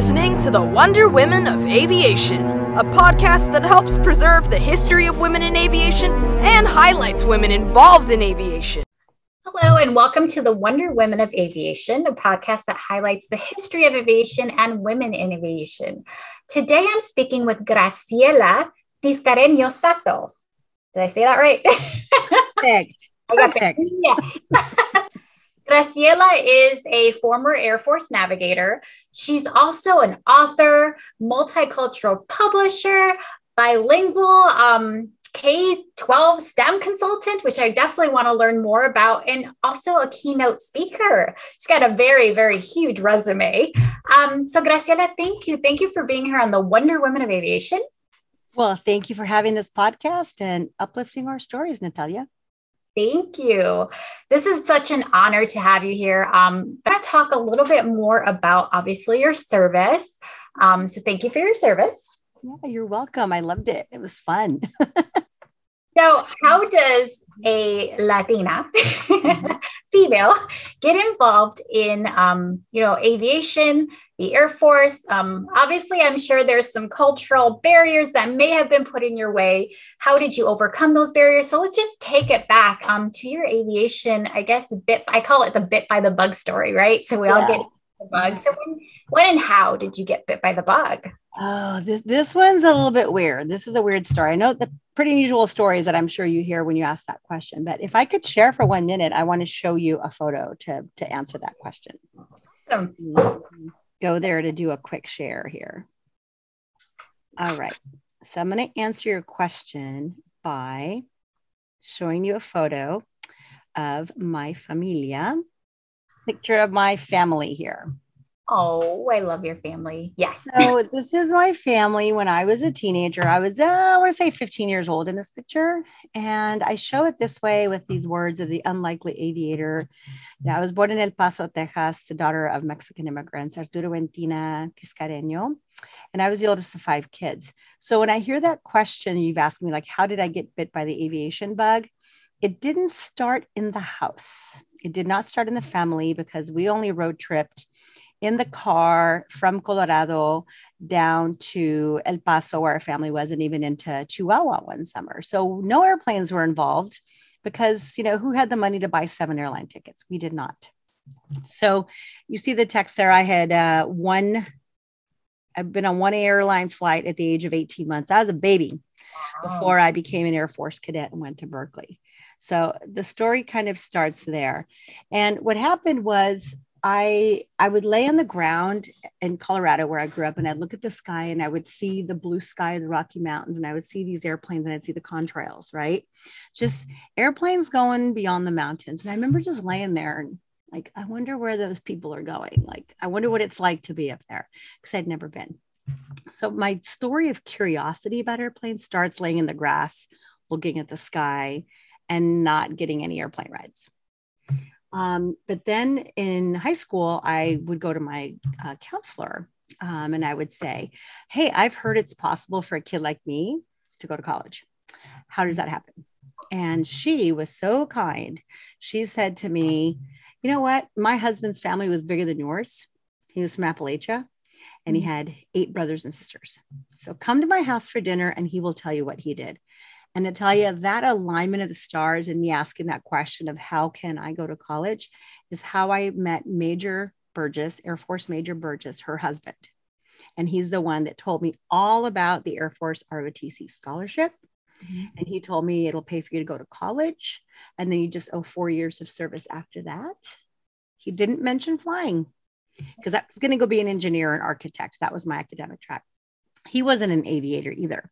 listening to the Wonder Women of Aviation, a podcast that helps preserve the history of women in aviation and highlights women involved in aviation. Hello, and welcome to the Wonder Women of Aviation, a podcast that highlights the history of aviation and women in aviation. Today I'm speaking with Graciela Tiscareño Sato. Did I say that right? Perfect. Perfect. Yeah. Graciela is a former Air Force navigator. She's also an author, multicultural publisher, bilingual um, K 12 STEM consultant, which I definitely want to learn more about, and also a keynote speaker. She's got a very, very huge resume. Um, so, Graciela, thank you. Thank you for being here on the Wonder Women of Aviation. Well, thank you for having this podcast and uplifting our stories, Natalia. Thank you. This is such an honor to have you here. Um, I'm going to talk a little bit more about obviously your service. Um, so thank you for your service. Yeah, you're welcome. I loved it. It was fun. so, how does a Latina female get involved in, um, you know, aviation, the Air Force? Um, obviously, I'm sure there's some cultural barriers that may have been put in your way. How did you overcome those barriers? So let's just take it back um, to your aviation. I guess bit. I call it the bit by the bug story, right? So we yeah. all get the bug. So when, when and how did you get bit by the bug? Oh, this, this one's a little bit weird. This is a weird story. I know the pretty unusual stories that I'm sure you hear when you ask that question. But if I could share for one minute, I want to show you a photo to, to answer that question. Awesome. Go there to do a quick share here. All right. So I'm going to answer your question by showing you a photo of my familia, picture of my family here. Oh, I love your family. Yes. So this is my family when I was a teenager. I was, uh, I want to say 15 years old in this picture. And I show it this way with these words of the unlikely aviator. Yeah, I was born in El Paso, Texas, the daughter of Mexican immigrants, Arturo and Tina Tiscareño. And I was the oldest of five kids. So when I hear that question, you've asked me, like, how did I get bit by the aviation bug? It didn't start in the house. It did not start in the family because we only road tripped in the car from Colorado down to El Paso, where our family was, and even into Chihuahua one summer. So no airplanes were involved because, you know, who had the money to buy seven airline tickets? We did not. So you see the text there. I had uh, one, I've been on one airline flight at the age of 18 months. I was a baby before I became an Air Force cadet and went to Berkeley. So the story kind of starts there. And what happened was I I would lay on the ground in Colorado where I grew up and I'd look at the sky and I would see the blue sky of the Rocky Mountains and I would see these airplanes and I'd see the contrails, right? Just airplanes going beyond the mountains. And I remember just laying there and like, I wonder where those people are going. Like, I wonder what it's like to be up there because I'd never been. So my story of curiosity about airplanes starts laying in the grass, looking at the sky and not getting any airplane rides. Um, but then in high school, I would go to my uh, counselor um, and I would say, Hey, I've heard it's possible for a kid like me to go to college. How does that happen? And she was so kind. She said to me, You know what? My husband's family was bigger than yours. He was from Appalachia and he mm. had eight brothers and sisters. So come to my house for dinner and he will tell you what he did. And you that alignment of the stars and me asking that question of how can I go to college is how I met Major Burgess, Air Force Major Burgess, her husband. And he's the one that told me all about the Air Force ROTC scholarship. Mm-hmm. And he told me it'll pay for you to go to college. And then you just owe four years of service after that. He didn't mention flying because I was going to go be an engineer and architect. That was my academic track. He wasn't an aviator either.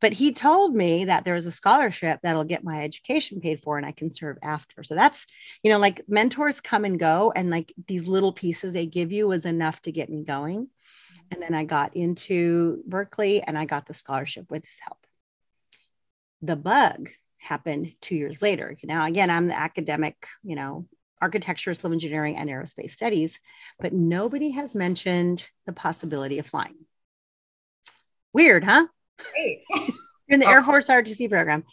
But he told me that there was a scholarship that'll get my education paid for and I can serve after. So that's, you know, like mentors come and go, and like these little pieces they give you was enough to get me going. And then I got into Berkeley and I got the scholarship with his help. The bug happened two years later. Now, again, I'm the academic, you know, architecture, civil engineering, and aerospace studies, but nobody has mentioned the possibility of flying. Weird, huh? Great. in the oh. Air Force RTC program.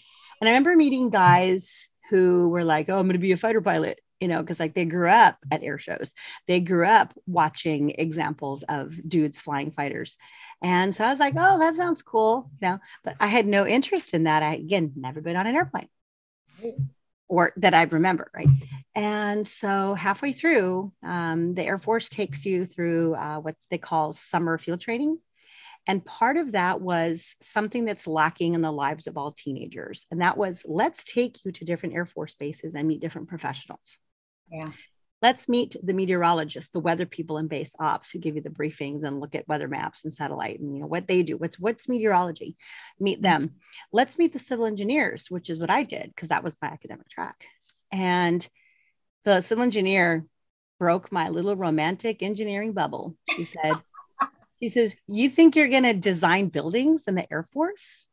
And I remember meeting guys who were like, oh, I'm going to be a fighter pilot. you know, because like they grew up at air shows, they grew up watching examples of dudes flying fighters. And so I was like, oh, that sounds cool. You know, but I had no interest in that. I again never been on an airplane or that I remember, right? And so halfway through, um, the Air Force takes you through uh, what they call summer field training. And part of that was something that's lacking in the lives of all teenagers. And that was let's take you to different Air Force bases and meet different professionals. Yeah. Let's meet the meteorologists, the weather people in base ops who give you the briefings and look at weather maps and satellite and you know what they do. What's what's meteorology? Meet them. Let's meet the civil engineers, which is what I did because that was my academic track. And the civil engineer broke my little romantic engineering bubble. She said, she says, You think you're going to design buildings in the Air Force?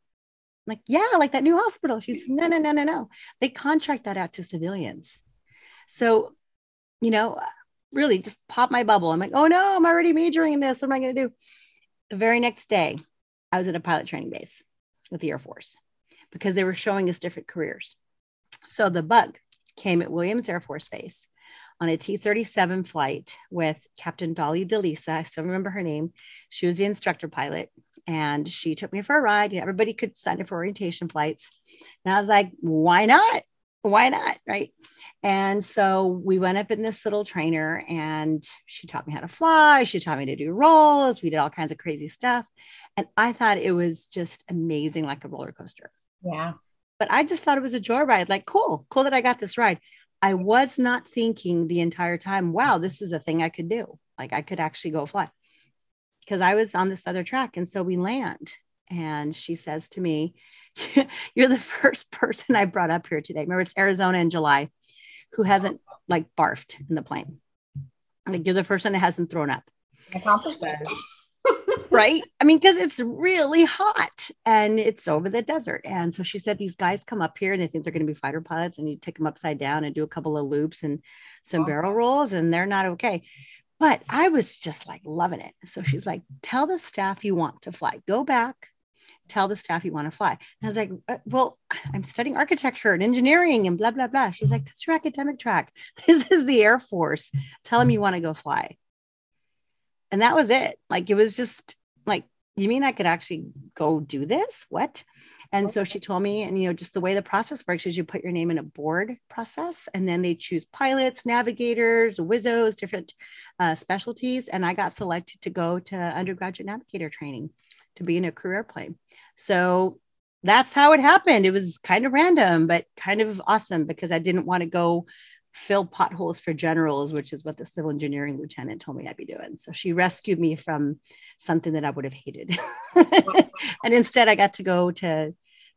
I'm like, yeah, like that new hospital. She says, No, no, no, no, no. They contract that out to civilians. So, you know, really just pop my bubble. I'm like, Oh no, I'm already majoring in this. What am I going to do? The very next day, I was at a pilot training base with the Air Force because they were showing us different careers. So the bug came at Williams Air Force Base on a T 37 flight with Captain Dolly DeLisa. I still remember her name. She was the instructor pilot and she took me for a ride. Everybody could sign up for orientation flights. And I was like, why not? Why not? Right. And so we went up in this little trainer and she taught me how to fly. She taught me to do rolls. We did all kinds of crazy stuff. And I thought it was just amazing, like a roller coaster. Yeah. But I just thought it was a joyride. Like, cool, cool that I got this ride. I was not thinking the entire time, wow, this is a thing I could do. Like I could actually go fly because I was on this other track. And so we land. And she says to me, You're the first person I brought up here today. Remember, it's Arizona in July who hasn't like barfed in the plane. Like you're the first one that hasn't thrown up. Accomplishment right? I mean, because it's really hot and it's over the desert. And so she said, these guys come up here and they think they're going to be fighter pilots, and you take them upside down and do a couple of loops and some barrel rolls, and they're not okay. But I was just like loving it. So she's like, tell the staff you want to fly. Go back, tell the staff you want to fly. And I was like, uh, well, I'm studying architecture and engineering and blah, blah, blah. She's like, that's your academic track. This is the Air Force. Tell them you want to go fly. And that was it. Like it was just like, you mean I could actually go do this? What? And so she told me, and you know, just the way the process works is you put your name in a board process, and then they choose pilots, navigators, WISOs, different uh, specialties. And I got selected to go to undergraduate navigator training to be in a career airplane. So that's how it happened. It was kind of random, but kind of awesome because I didn't want to go fill potholes for generals, which is what the civil engineering lieutenant told me I'd be doing. So she rescued me from something that I would have hated. and instead, I got to go to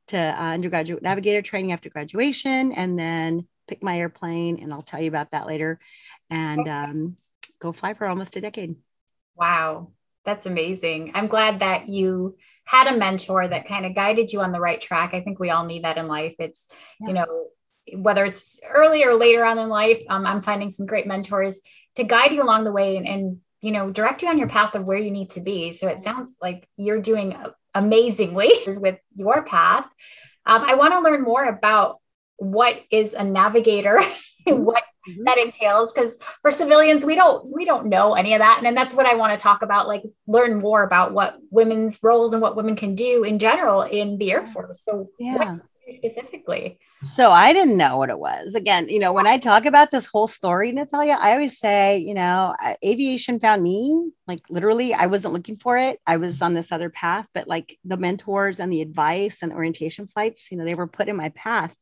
to uh, undergraduate navigator training after graduation, and then pick my airplane, and I'll tell you about that later, and um, go fly for almost a decade. Wow, that's amazing. I'm glad that you had a mentor that kind of guided you on the right track. I think we all need that in life. It's, yeah. you know, whether it's early or later on in life, um, I'm finding some great mentors to guide you along the way and, and, you know direct you on your path of where you need to be. So it sounds like you're doing amazingly with your path. Um, I want to learn more about what is a navigator, what mm-hmm. that entails, because for civilians we don't we don't know any of that, and, and that's what I want to talk about. Like learn more about what women's roles and what women can do in general in the Air Force. So yeah specifically? So I didn't know what it was. Again, you know, when I talk about this whole story, Natalia, I always say, you know, aviation found me. Like literally, I wasn't looking for it. I was on this other path, but like the mentors and the advice and orientation flights, you know, they were put in my path.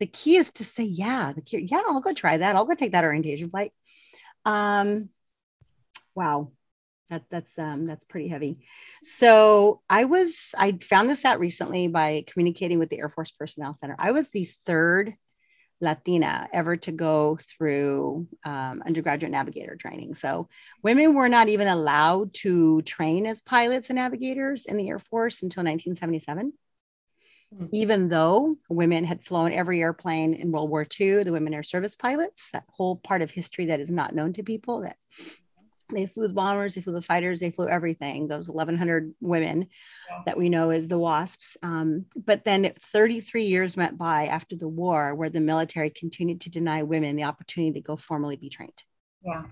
The key is to say, yeah, the key, yeah, I'll go try that. I'll go take that orientation flight. Um, wow that that's um that's pretty heavy. So i was i found this out recently by communicating with the air force personnel center. I was the third latina ever to go through um, undergraduate navigator training. So women were not even allowed to train as pilots and navigators in the air force until 1977 mm-hmm. even though women had flown every airplane in world war ii the women air service pilots that whole part of history that is not known to people that They flew the bombers, they flew the fighters, they flew everything. Those 1,100 women yeah. that we know as the WASPs. Um, but then 33 years went by after the war, where the military continued to deny women the opportunity to go formally be trained. Yeah.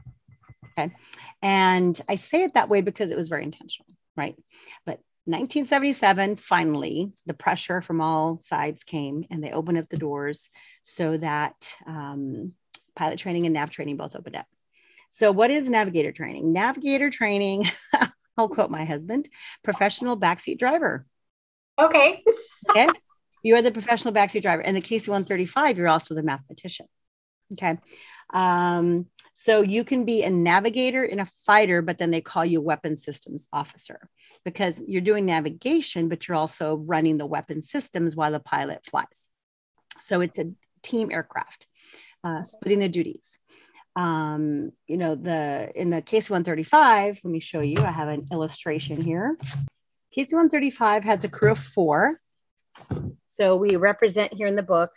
Okay. And I say it that way because it was very intentional, right? But 1977, finally, the pressure from all sides came and they opened up the doors so that um, pilot training and nav training both opened up. So, what is navigator training? Navigator training, I'll quote my husband professional backseat driver. Okay. okay. You are the professional backseat driver. And the KC 135, you're also the mathematician. Okay. Um, so you can be a navigator and a fighter, but then they call you weapon systems officer because you're doing navigation, but you're also running the weapon systems while the pilot flies. So it's a team aircraft, uh, splitting the duties. Um, you know, the in the KC 135, let me show you. I have an illustration here. KC 135 has a crew of four. So we represent here in the book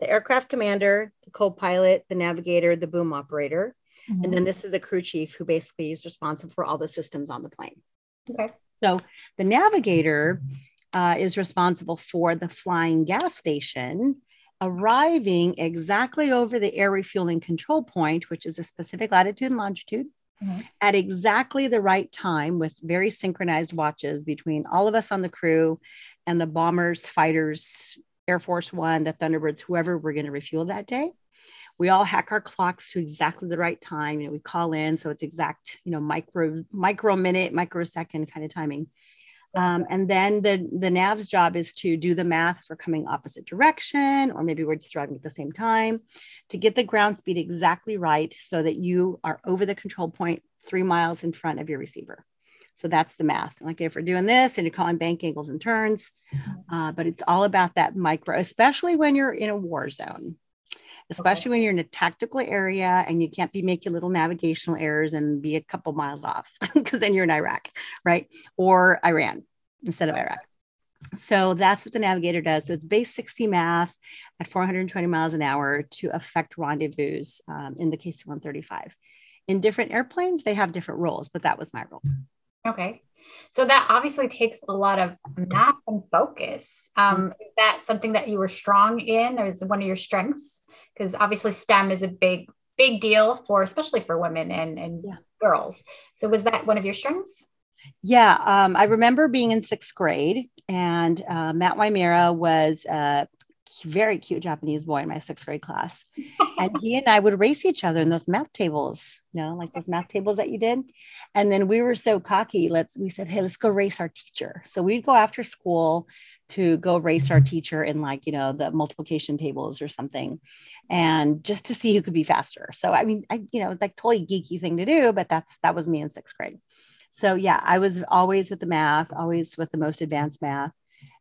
the aircraft commander, the co-pilot, the navigator, the boom operator. Mm-hmm. And then this is the crew chief who basically is responsible for all the systems on the plane. Okay. So the navigator uh, is responsible for the flying gas station arriving exactly over the air refueling control point, which is a specific latitude and longitude, mm-hmm. at exactly the right time with very synchronized watches between all of us on the crew and the bombers, fighters, Air Force One, the Thunderbirds, whoever we're going to refuel that day. We all hack our clocks to exactly the right time. You know, we call in, so it's exact, you know, micro micro minute, microsecond kind of timing. Um, and then the the nav's job is to do the math for coming opposite direction, or maybe we're just driving at the same time, to get the ground speed exactly right, so that you are over the control point three miles in front of your receiver. So that's the math. Like if we're doing this and you're calling bank angles and turns, uh, but it's all about that micro, especially when you're in a war zone, especially okay. when you're in a tactical area and you can't be making little navigational errors and be a couple miles off because then you're in Iraq, right? Or Iran instead of Iraq. So that's what the navigator does. So it's base 60 math at 420 miles an hour to affect rendezvous um, in the KC 135. In different airplanes, they have different roles, but that was my role. Okay. So that obviously takes a lot of math and focus. Um, mm-hmm. is that something that you were strong in, or is one of your strengths? Because obviously STEM is a big, big deal for, especially for women and, and yeah. girls. So was that one of your strengths? Yeah, um, I remember being in sixth grade, and uh, Matt Wymera was uh, very cute Japanese boy in my sixth grade class. and he and I would race each other in those math tables, you know, like those math tables that you did. And then we were so cocky. Let's, we said, hey, let's go race our teacher. So we'd go after school to go race our teacher in like, you know, the multiplication tables or something. And just to see who could be faster. So, I mean, I, you know, it's like totally geeky thing to do, but that's, that was me in sixth grade. So yeah, I was always with the math, always with the most advanced math.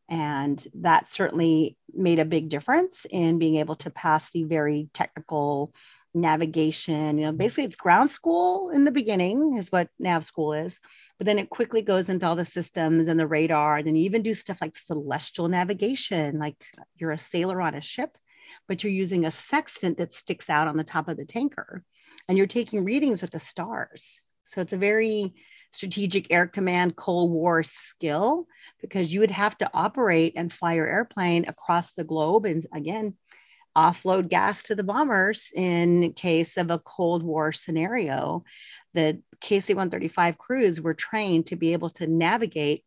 And that certainly made a big difference in being able to pass the very technical navigation. You know, basically, it's ground school in the beginning, is what nav school is. But then it quickly goes into all the systems and the radar. And then you even do stuff like celestial navigation, like you're a sailor on a ship, but you're using a sextant that sticks out on the top of the tanker and you're taking readings with the stars. So it's a very strategic air command Cold War skill because you would have to operate and fly your airplane across the globe and again offload gas to the bombers in case of a Cold War scenario. The KC 135 crews were trained to be able to navigate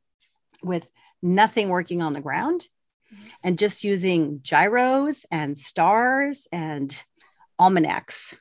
with nothing working on the ground mm-hmm. and just using gyros and stars and almanacs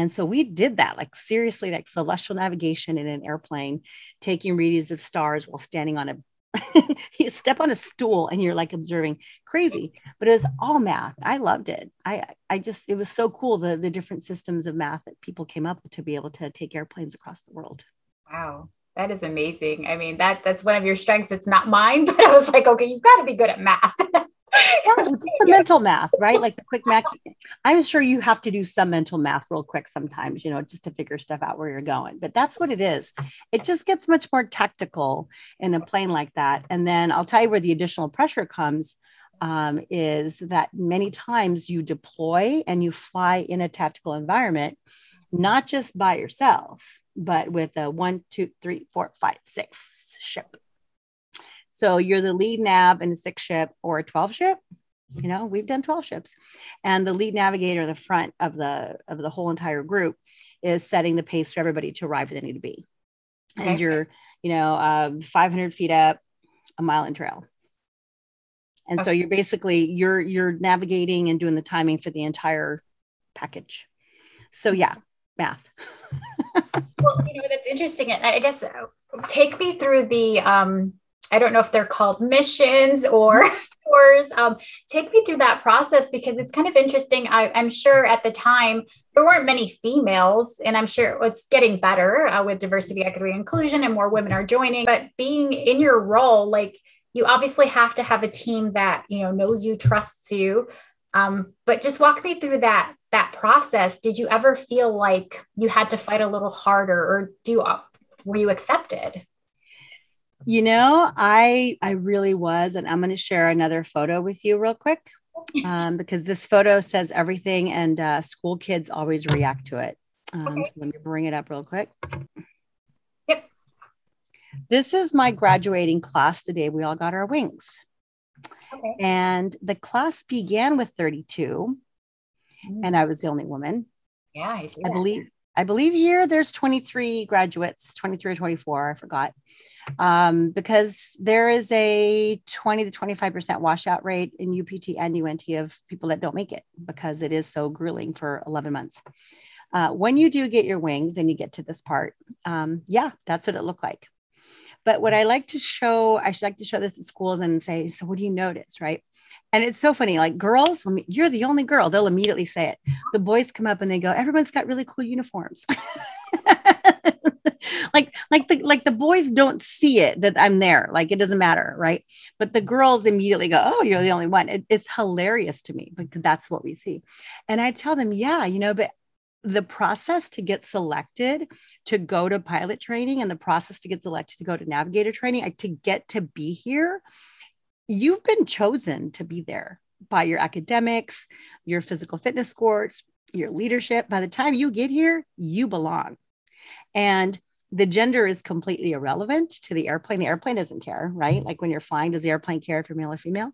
and so we did that, like seriously, like celestial navigation in an airplane, taking readings of stars while standing on a you step on a stool and you're like observing. Crazy but it was all math. I loved it. I i just it was so cool the the different systems of math that people came up to be able to take airplanes across the world. Wow that is amazing. I mean that that's one of your strengths. It's not mine but i was like okay you've got to be good at math yes, it's the mental math, right? Like the quick math. I'm sure you have to do some mental math real quick sometimes, you know, just to figure stuff out where you're going. But that's what it is. It just gets much more tactical in a plane like that. And then I'll tell you where the additional pressure comes. Um, is that many times you deploy and you fly in a tactical environment, not just by yourself, but with a one, two, three, four, five, six ship. So you're the lead nav in a six ship or a 12 ship. You know, we've done 12 ships. And the lead navigator in the front of the of the whole entire group is setting the pace for everybody to arrive where they need to be. Okay. And you're, you know, uh, 500 feet up, a mile in trail. And okay. so you're basically you're you're navigating and doing the timing for the entire package. So yeah, math. well, you know that's interesting. And I guess uh, take me through the um I don't know if they're called missions or tours. Um, take me through that process because it's kind of interesting. I, am sure at the time there weren't many females, and I'm sure it's getting better uh, with diversity, equity, inclusion, and more women are joining. But being in your role, like you obviously have to have a team that you know knows you, trusts you. Um, but just walk me through that that process. Did you ever feel like you had to fight a little harder, or do uh, were you accepted? You know, I I really was, and I'm going to share another photo with you real quick um, because this photo says everything, and uh, school kids always react to it. Um, okay. So let me bring it up real quick. Yep. This is my graduating class the day we all got our wings. Okay. And the class began with 32, mm-hmm. and I was the only woman. Yeah, I, I believe I believe here there's 23 graduates, 23 or 24, I forgot. Um, because there is a 20 to 25% washout rate in UPT and UNT of people that don't make it because it is so grueling for 11 months. Uh, when you do get your wings and you get to this part, um, yeah, that's what it looked like. But what I like to show, I should like to show this at schools and say, so what do you notice, right? And it's so funny, like girls, you're the only girl. They'll immediately say it. The boys come up and they go, everyone's got really cool uniforms. like, like the like the boys don't see it that I'm there. Like it doesn't matter, right? But the girls immediately go, "Oh, you're the only one." It, it's hilarious to me because that's what we see. And I tell them, "Yeah, you know, but the process to get selected to go to pilot training and the process to get selected to go to navigator training to get to be here you've been chosen to be there by your academics, your physical fitness scores, your leadership. By the time you get here, you belong. And the gender is completely irrelevant to the airplane. The airplane doesn't care, right? Like when you're flying, does the airplane care if you're male or female?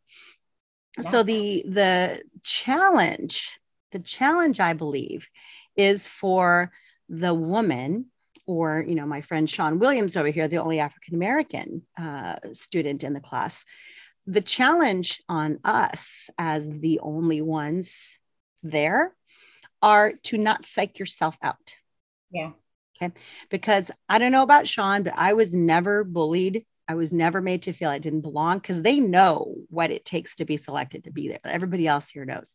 Yeah. So the the challenge, the challenge I believe is for the woman or you know my friend sean williams over here the only african american uh, student in the class the challenge on us as the only ones there are to not psych yourself out. Yeah. Okay. Because I don't know about Sean, but I was never bullied. I was never made to feel I didn't belong because they know what it takes to be selected to be there. Everybody else here knows.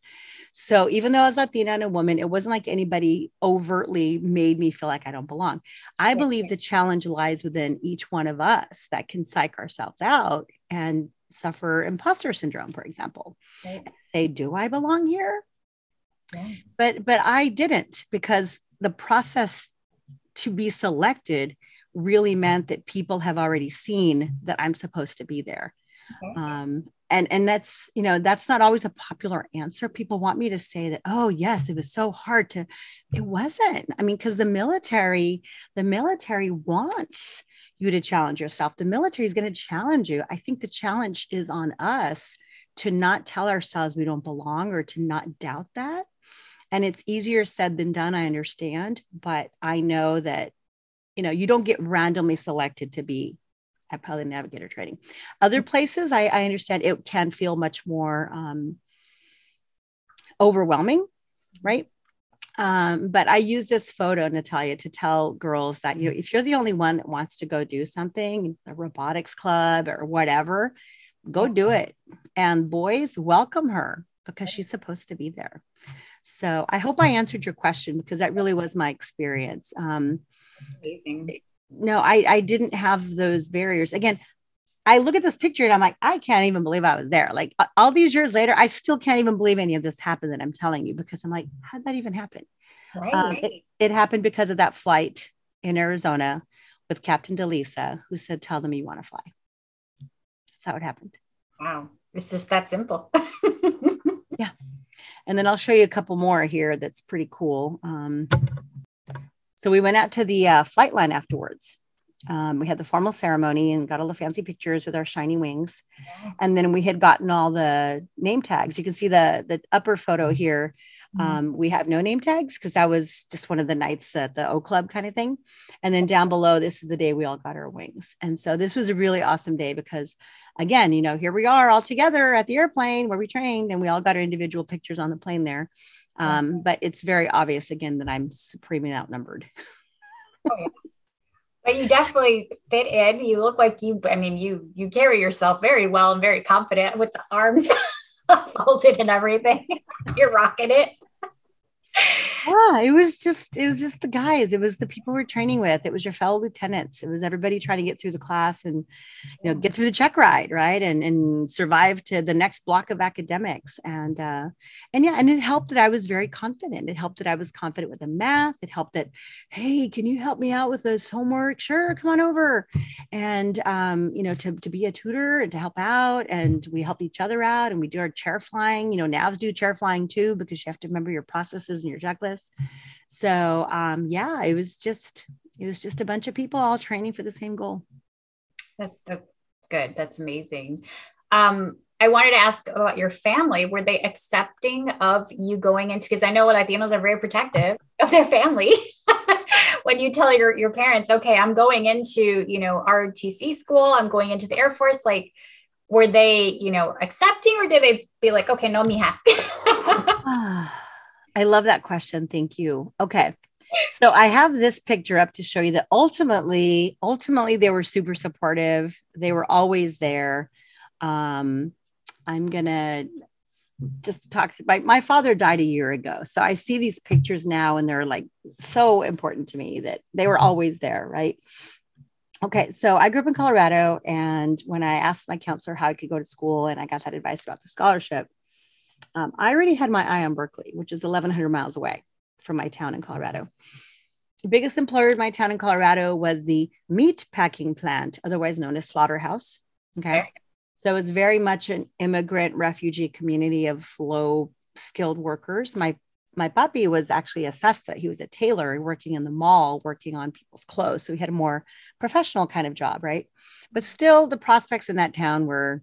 So even though I was Latina and a woman, it wasn't like anybody overtly made me feel like I don't belong. I believe the challenge lies within each one of us that can psych ourselves out and suffer imposter syndrome, for example. Right. Say, do I belong here? Yeah. But but I didn't because the process to be selected really meant that people have already seen that I'm supposed to be there. Okay. Um, and and that's you know that's not always a popular answer people want me to say that oh yes it was so hard to it wasn't i mean because the military the military wants you to challenge yourself. The military is going to challenge you. I think the challenge is on us to not tell ourselves we don't belong or to not doubt that. And it's easier said than done, I understand, but I know that you know, you don't get randomly selected to be at pilot navigator training. Other places, I, I understand it can feel much more um, overwhelming, right? Um, but I use this photo, Natalia, to tell girls that, you know, if you're the only one that wants to go do something, a robotics club or whatever, go do it. And boys, welcome her because she's supposed to be there. So I hope I answered your question because that really was my experience. Um, Amazing. No, I, I didn't have those barriers. Again, I look at this picture and I'm like, I can't even believe I was there. Like all these years later, I still can't even believe any of this happened that I'm telling you because I'm like, how did that even happen? Right. Um, it, it, happened because of that flight in Arizona with Captain Delisa, who said, Tell them you want to fly. That's how it happened. Wow. It's just that simple. yeah. And then I'll show you a couple more here that's pretty cool. Um, So we went out to the uh, flight line afterwards. Um, we had the formal ceremony and got all the fancy pictures with our shiny wings. And then we had gotten all the name tags. You can see the, the upper photo here. Mm-hmm. Um, we have no name tags because that was just one of the nights at the O Club kind of thing. And then down below, this is the day we all got our wings. And so this was a really awesome day because, again, you know, here we are all together at the airplane where we trained and we all got our individual pictures on the plane there. Um, but it's very obvious again that I'm supremely outnumbered. Oh, yeah. But you definitely fit in. You look like you, I mean, you you carry yourself very well and very confident with the arms folded and everything. You're rocking it yeah, it was just it was just the guys. It was the people we're training with. It was your fellow lieutenants. It was everybody trying to get through the class and you know get through the check ride, right? And and survive to the next block of academics. And uh and yeah, and it helped that I was very confident. It helped that I was confident with the math. It helped that, hey, can you help me out with this homework? Sure, come on over. And um, you know, to to be a tutor and to help out. And we help each other out and we do our chair flying. You know, NAVs do chair flying too, because you have to remember your processes and your checklist. So um, yeah, it was just it was just a bunch of people all training for the same goal. That's, that's good. That's amazing. Um, I wanted to ask about your family. Were they accepting of you going into? Because I know Latinos are very protective of their family. when you tell your your parents, okay, I'm going into you know ROTC school, I'm going into the Air Force, like were they you know accepting or did they be like, okay, no, mija? I love that question. Thank you. Okay. So I have this picture up to show you that ultimately, ultimately they were super supportive. They were always there. Um, I'm gonna just talk to my, my father died a year ago. So I see these pictures now and they're like so important to me that they were always there, right? Okay, so I grew up in Colorado, and when I asked my counselor how I could go to school, and I got that advice about the scholarship, um, I already had my eye on Berkeley, which is 1,100 miles away from my town in Colorado. The biggest employer in my town in Colorado was the meat packing plant, otherwise known as Slaughterhouse. Okay. So it was very much an immigrant refugee community of low skilled workers. My my papi was actually a sastre. He was a tailor working in the mall, working on people's clothes. So he had a more professional kind of job, right? But still, the prospects in that town were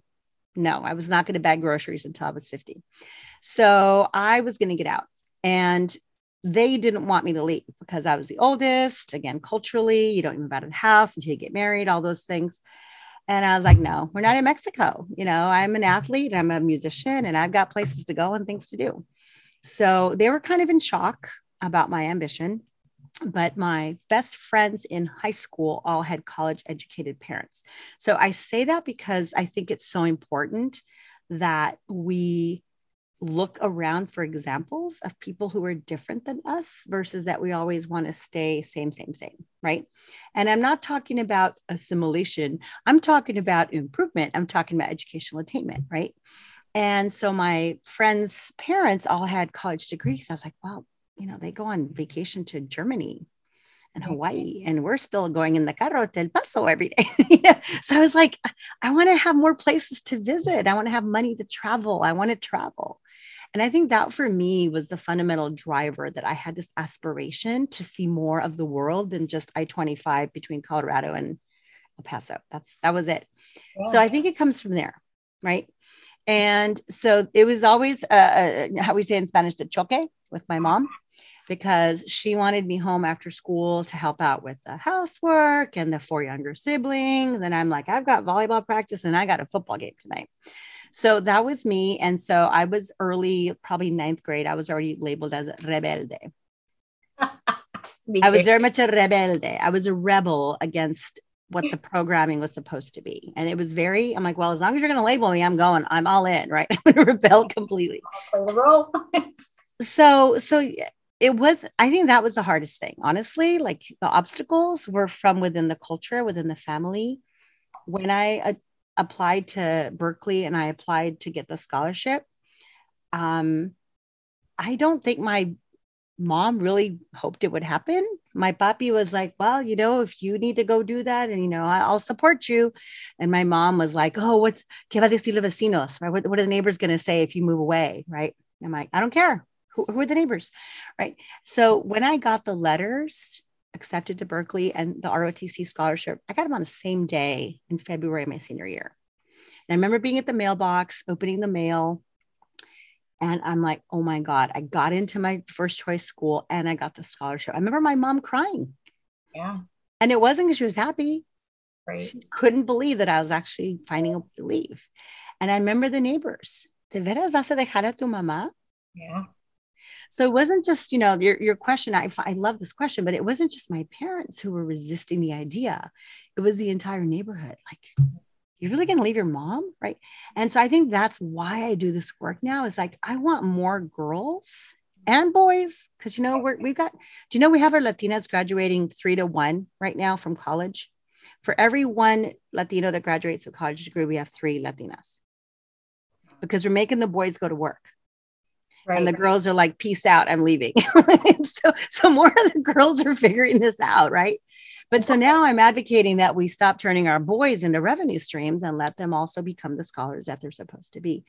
no, I was not going to bag groceries until I was 50. So I was going to get out. And they didn't want me to leave because I was the oldest. Again, culturally, you don't move out of the house until you get married, all those things. And I was like, no, we're not in Mexico. You know, I'm an athlete, I'm a musician, and I've got places to go and things to do. So they were kind of in shock about my ambition but my best friends in high school all had college educated parents. So I say that because I think it's so important that we look around for examples of people who are different than us versus that we always want to stay same same same right? And i'm not talking about assimilation. I'm talking about improvement. I'm talking about educational attainment right? And so my friends parents all had college degrees. I was like well you know, they go on vacation to Germany and Hawaii, and we're still going in the carro to El Paso every day. so I was like, I want to have more places to visit. I want to have money to travel. I want to travel. And I think that for me was the fundamental driver that I had this aspiration to see more of the world than just I 25 between Colorado and El Paso. That's that was it. So I think it comes from there, right? And so it was always uh, uh how we say in Spanish, the choque with my mom because she wanted me home after school to help out with the housework and the four younger siblings. And I'm like, I've got volleyball practice and I got a football game tonight. So that was me. And so I was early, probably ninth grade. I was already labeled as rebelde. I was very much a rebelde. I was a rebel against what the programming was supposed to be. And it was very, I'm like, well, as long as you're going to label me, I'm going, I'm all in, right? I'm going to rebel completely. I'll play the role. so, so it was i think that was the hardest thing honestly like the obstacles were from within the culture within the family. When i uh, applied to berkeley and i applied to get the scholarship um i don't think my mom really hoped it would happen. My papi was like well you know if you need to go do that and you know i'll support you. And my mom was like oh what's que va a decir los vecinos right what, what are the neighbors going to say if you move away? Right? I'm like i don't care who, who are the neighbors right so mm-hmm. when i got the letters accepted to Berkeley and the ROTC scholarship. I got them on the same day in February of my senior year. And I remember being at the mailbox, opening the mail, and I'm like, oh my God, I got into my first choice school and I got the scholarship. I remember my mom crying. Yeah. And it wasn't because she was happy. Right. She couldn't believe that I was actually finding a way to leave. And I remember the neighbors. ¿De veras vas a dejar a tu mamá? Yeah. So it wasn't just, you know, your, your question. I, I love this question, but it wasn't just my parents who were resisting the idea. It was the entire neighborhood. Like, you're really going to leave your mom? Right. And so I think that's why I do this work now is like, I want more girls and boys. Cause you know, we're, we've got, do you know, we have our Latinas graduating three to one right now from college. For every one Latino that graduates a college degree, we have three Latinas because we're making the boys go to work. Right. And the girls are like, peace out, I'm leaving. so, so more of the girls are figuring this out, right? But so now I'm advocating that we stop turning our boys into revenue streams and let them also become the scholars that they're supposed to be.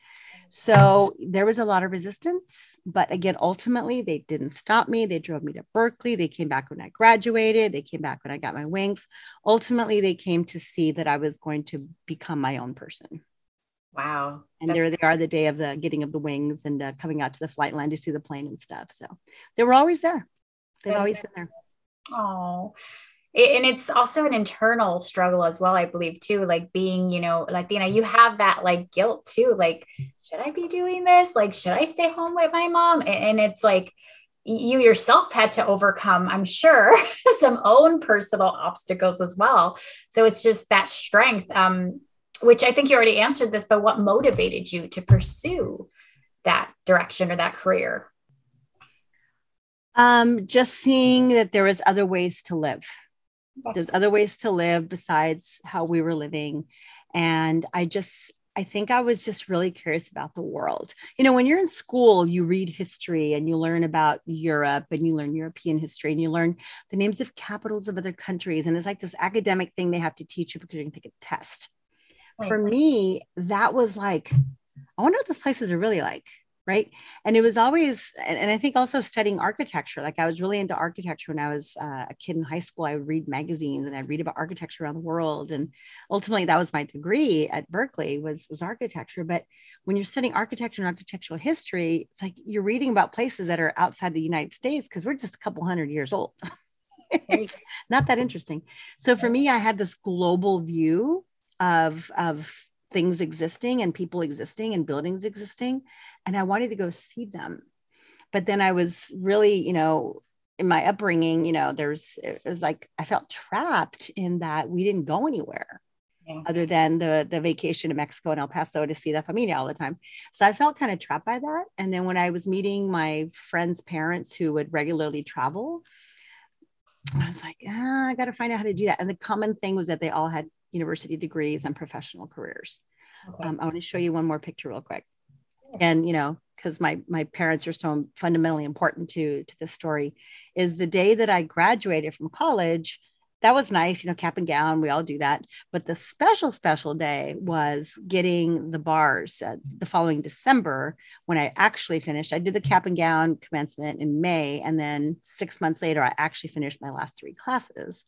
So there was a lot of resistance, but again, ultimately they didn't stop me. They drove me to Berkeley. They came back when I graduated. They came back when I got my wings. Ultimately, they came to see that I was going to become my own person. Wow. And That's there they are the day of the getting of the wings and uh, coming out to the flight line to see the plane and stuff. So they were always there. They've always been there. Oh, and it's also an internal struggle as well, I believe, too. Like being, you know, Latina, you have that like guilt too. Like, should I be doing this? Like, should I stay home with my mom? And it's like, you yourself had to overcome, I'm sure, some own personal obstacles as well. So it's just that strength. Um, which I think you already answered this, but what motivated you to pursue that direction or that career? Um, just seeing that there was other ways to live. There's other ways to live besides how we were living. And I just, I think I was just really curious about the world. You know, when you're in school, you read history and you learn about Europe and you learn European history and you learn the names of capitals of other countries. And it's like this academic thing they have to teach you because you're going to take a test for me, that was like, I wonder what these places are really like. Right. And it was always, and, and I think also studying architecture. Like I was really into architecture when I was uh, a kid in high school. I would read magazines and I'd read about architecture around the world. And ultimately, that was my degree at Berkeley was was architecture. But when you're studying architecture and architectural history, it's like you're reading about places that are outside the United States because we're just a couple hundred years old. it's not that interesting. So for me, I had this global view of of things existing and people existing and buildings existing. And i wanted to go see them. But then i was really you know in my upbringing you know there's it was like i felt trapped in that we didn't go anywhere yeah. other than the the vacation to mexico and el paso to see the familia all the time. So i felt kind of trapped by that. And then when i was meeting my friends parents who would regularly travel I was like, ah, I got to find out how to do that. And the common thing was that they all had university degrees and professional careers. Okay. Um, I want to show you one more picture real quick. And, you know, because my my parents are so fundamentally important to to this story, is the day that I graduated from college that was nice, you know, cap and gown. We all do that. But the special, special day was getting the bars uh, the following December when I actually finished. I did the cap and gown commencement in May. And then six months later, I actually finished my last three classes.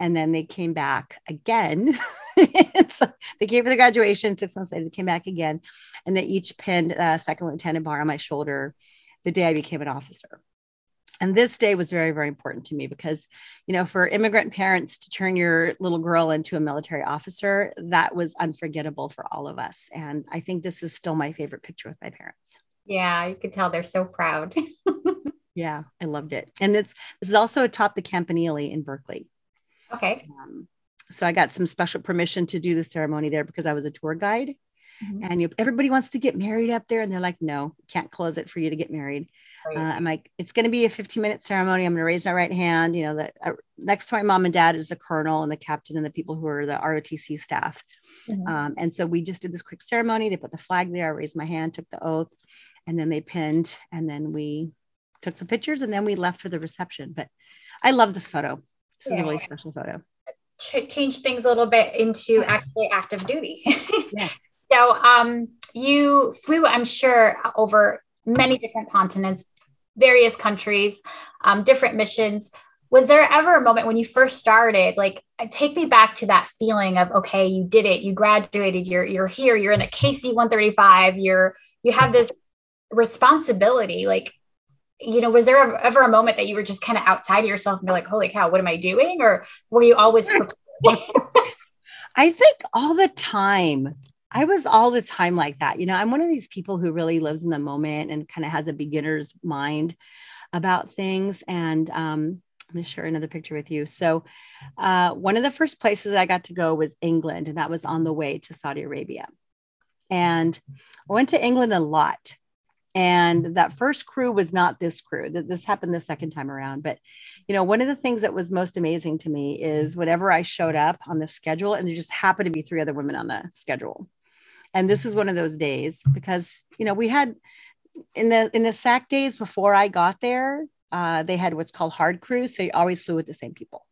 And then they came back again. so they came for the graduation. Six months later, they came back again. And they each pinned a second lieutenant bar on my shoulder the day I became an officer and this day was very very important to me because you know for immigrant parents to turn your little girl into a military officer that was unforgettable for all of us. And i think this is still my favorite picture with my parents. Yeah you could tell they're so proud. Yeah i loved it. And it's this is also atop the campanile in berkeley. Okay. Um, so i got some special permission to do the ceremony there because i was a tour guide Mm-hmm. And you, everybody wants to get married up there. And they're like, no, can't close it for you to get married. Right. Uh, I'm like, it's going to be a 15 minute ceremony. I'm going to raise my right hand. You know, that uh, next to my mom and dad is the colonel and the captain and the people who are the ROTC staff. Mm-hmm. Um, and so we just did this quick ceremony. They put the flag there. I raised my hand, took the oath, and then they pinned. And then we took some pictures and then we left for the reception. But I love this photo. This yeah. is a really special photo. Ch- change things a little bit into actually active duty. yes. So um, you flew, I'm sure, over many different continents, various countries, um, different missions. was there ever a moment when you first started like take me back to that feeling of okay you did it you graduated you're you're here you're in a kc 135 you're you have this responsibility like you know was there ever a moment that you were just kind of outside of yourself and be like holy cow what am i doing or were you always i think all the time I was all the time like that. You know, I'm one of these people who really lives in the moment and kind of has a beginner's mind about things. And um, I'm going to share another picture with you. So, uh, one of the first places I got to go was England, and that was on the way to Saudi Arabia. And I went to England a lot. And that first crew was not this crew. This happened the second time around. But, you know, one of the things that was most amazing to me is whenever I showed up on the schedule, and there just happened to be three other women on the schedule. And this is one of those days because, you know, we had in the in the SAC days before I got there, uh, they had what's called hard crews. So you always flew with the same people.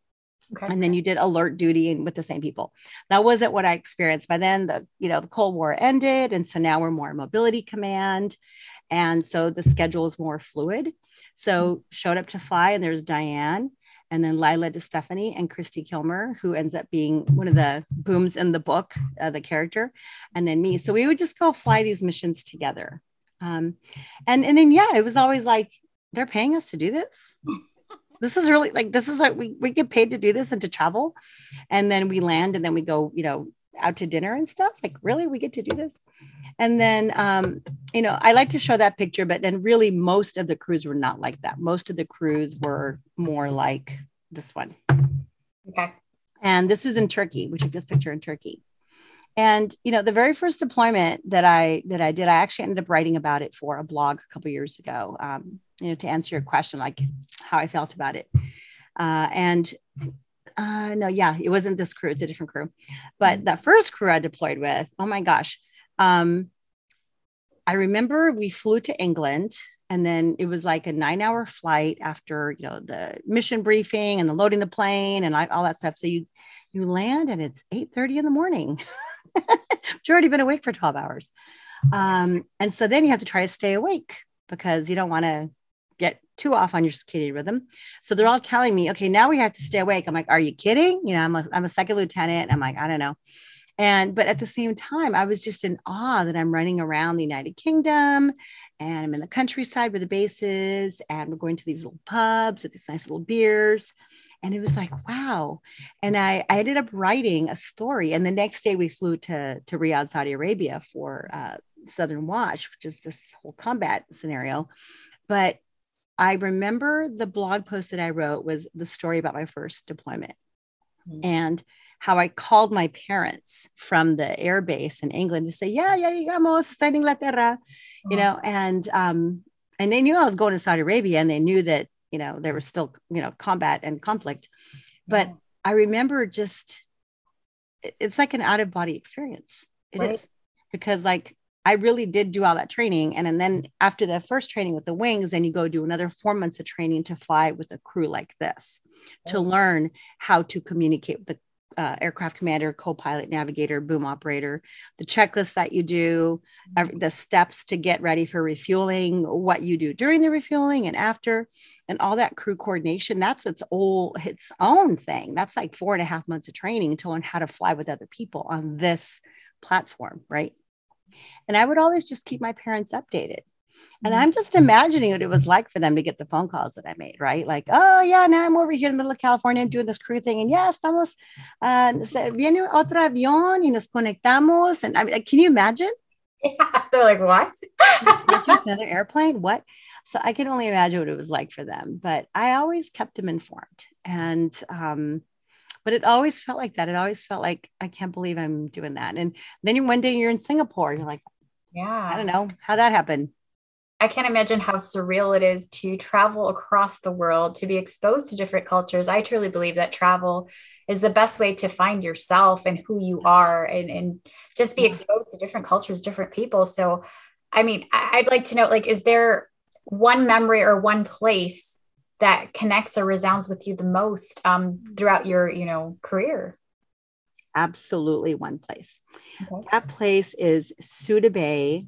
Okay. And then you did alert duty and with the same people. That wasn't what I experienced. By then, the you know the Cold War ended, and so now we're more mobility command, and so the schedule is more fluid. So mm-hmm. showed up to fly, and there's Diane, and then Lila DeStefani and Christy Kilmer, who ends up being one of the booms in the book, uh, the character, and then me. So we would just go fly these missions together. Um, and and then yeah, it was always like they're paying us to do this. This is really like this is like we, we get paid to do this and to travel. And then we land and then we go, you know, out to dinner and stuff. Like, really, we get to do this. And then um, you know, I like to show that picture, but then really most of the crews were not like that. Most of the crews were more like this one. Okay. And this is in Turkey. We took this picture in Turkey. And you know, the very first deployment that I that I did, I actually ended up writing about it for a blog a couple years ago. Um, you know, to answer your question, like how I felt about it. Uh, and uh, no, yeah, it wasn't this crew; it's a different crew. But that first crew I deployed with, oh my gosh, um, I remember we flew to England and then it was like a nine hour flight after you know the mission briefing and the loading the plane and all that stuff. So you you land and it's 8 30 in the morning. You've already been awake for 12 hours. Um, and so then you have to try to stay awake because you don't want to too off on your circadian rhythm. So they're all telling me okay now we have to stay awake. I'm like are you kidding? You know i'm a, I'm a second lieutenant. I'm like i don't know. And but at the same time i was just in awe that i'm running around the united kingdom and i'm in the countryside where the base is and we're going to these little pubs with these nice little beers. And it was like wow. And i i ended up writing a story. And the next day we flew to to riyadh saudi arabia for uh, southern watch which is this whole combat scenario. But i remember the blog post that i wrote was the story about my first deployment mm-hmm. and how I called my parents from the air base in England to say, yeah, yeah, llegamos, está en Inglaterra, you know, and, um, and they knew I was going to Saudi Arabia and they knew that, you know, there was still, you know, combat and conflict. But I remember just, it's like an out of body experience. It right. is because like I really did do all that training. And, and then after the first training with the wings, then you go do another four months of training to fly with a crew like this, to learn how to communicate with the uh, aircraft commander, co-pilot, navigator, boom operator, the checklist that you do, the steps to get ready for refueling, what you do during the refueling and after, and all that crew coordination. That's its all its own thing. That's like four and a half months of training to learn how to fly with other people on this platform, right? And I would always just keep my parents updated. And I'm just imagining what it was like for them to get the phone calls that I made, right? Like, oh, yeah, now I'm over here in the middle of California, I'm doing this crew thing. And yeah, estamos, uh, viene otro avión y nos conectamos. And I mean, can you imagine? Yeah, they're like, what? another airplane? What? So I can only imagine what it was like for them. But I always kept them informed. And, um, but it always felt like that. It always felt like I can't believe I'm doing that. And then one day you're in Singapore, you're like, yeah, I don't know how that happened. I can't imagine how surreal it is to travel across the world, to be exposed to different cultures. I truly believe that travel is the best way to find yourself and who you are and, and just be exposed to different cultures, different people. So, I mean, I'd like to know like, is there one memory or one place that connects or resounds with you the most um, throughout your, you know, career? Absolutely one place. Okay. That place is Suda Bay,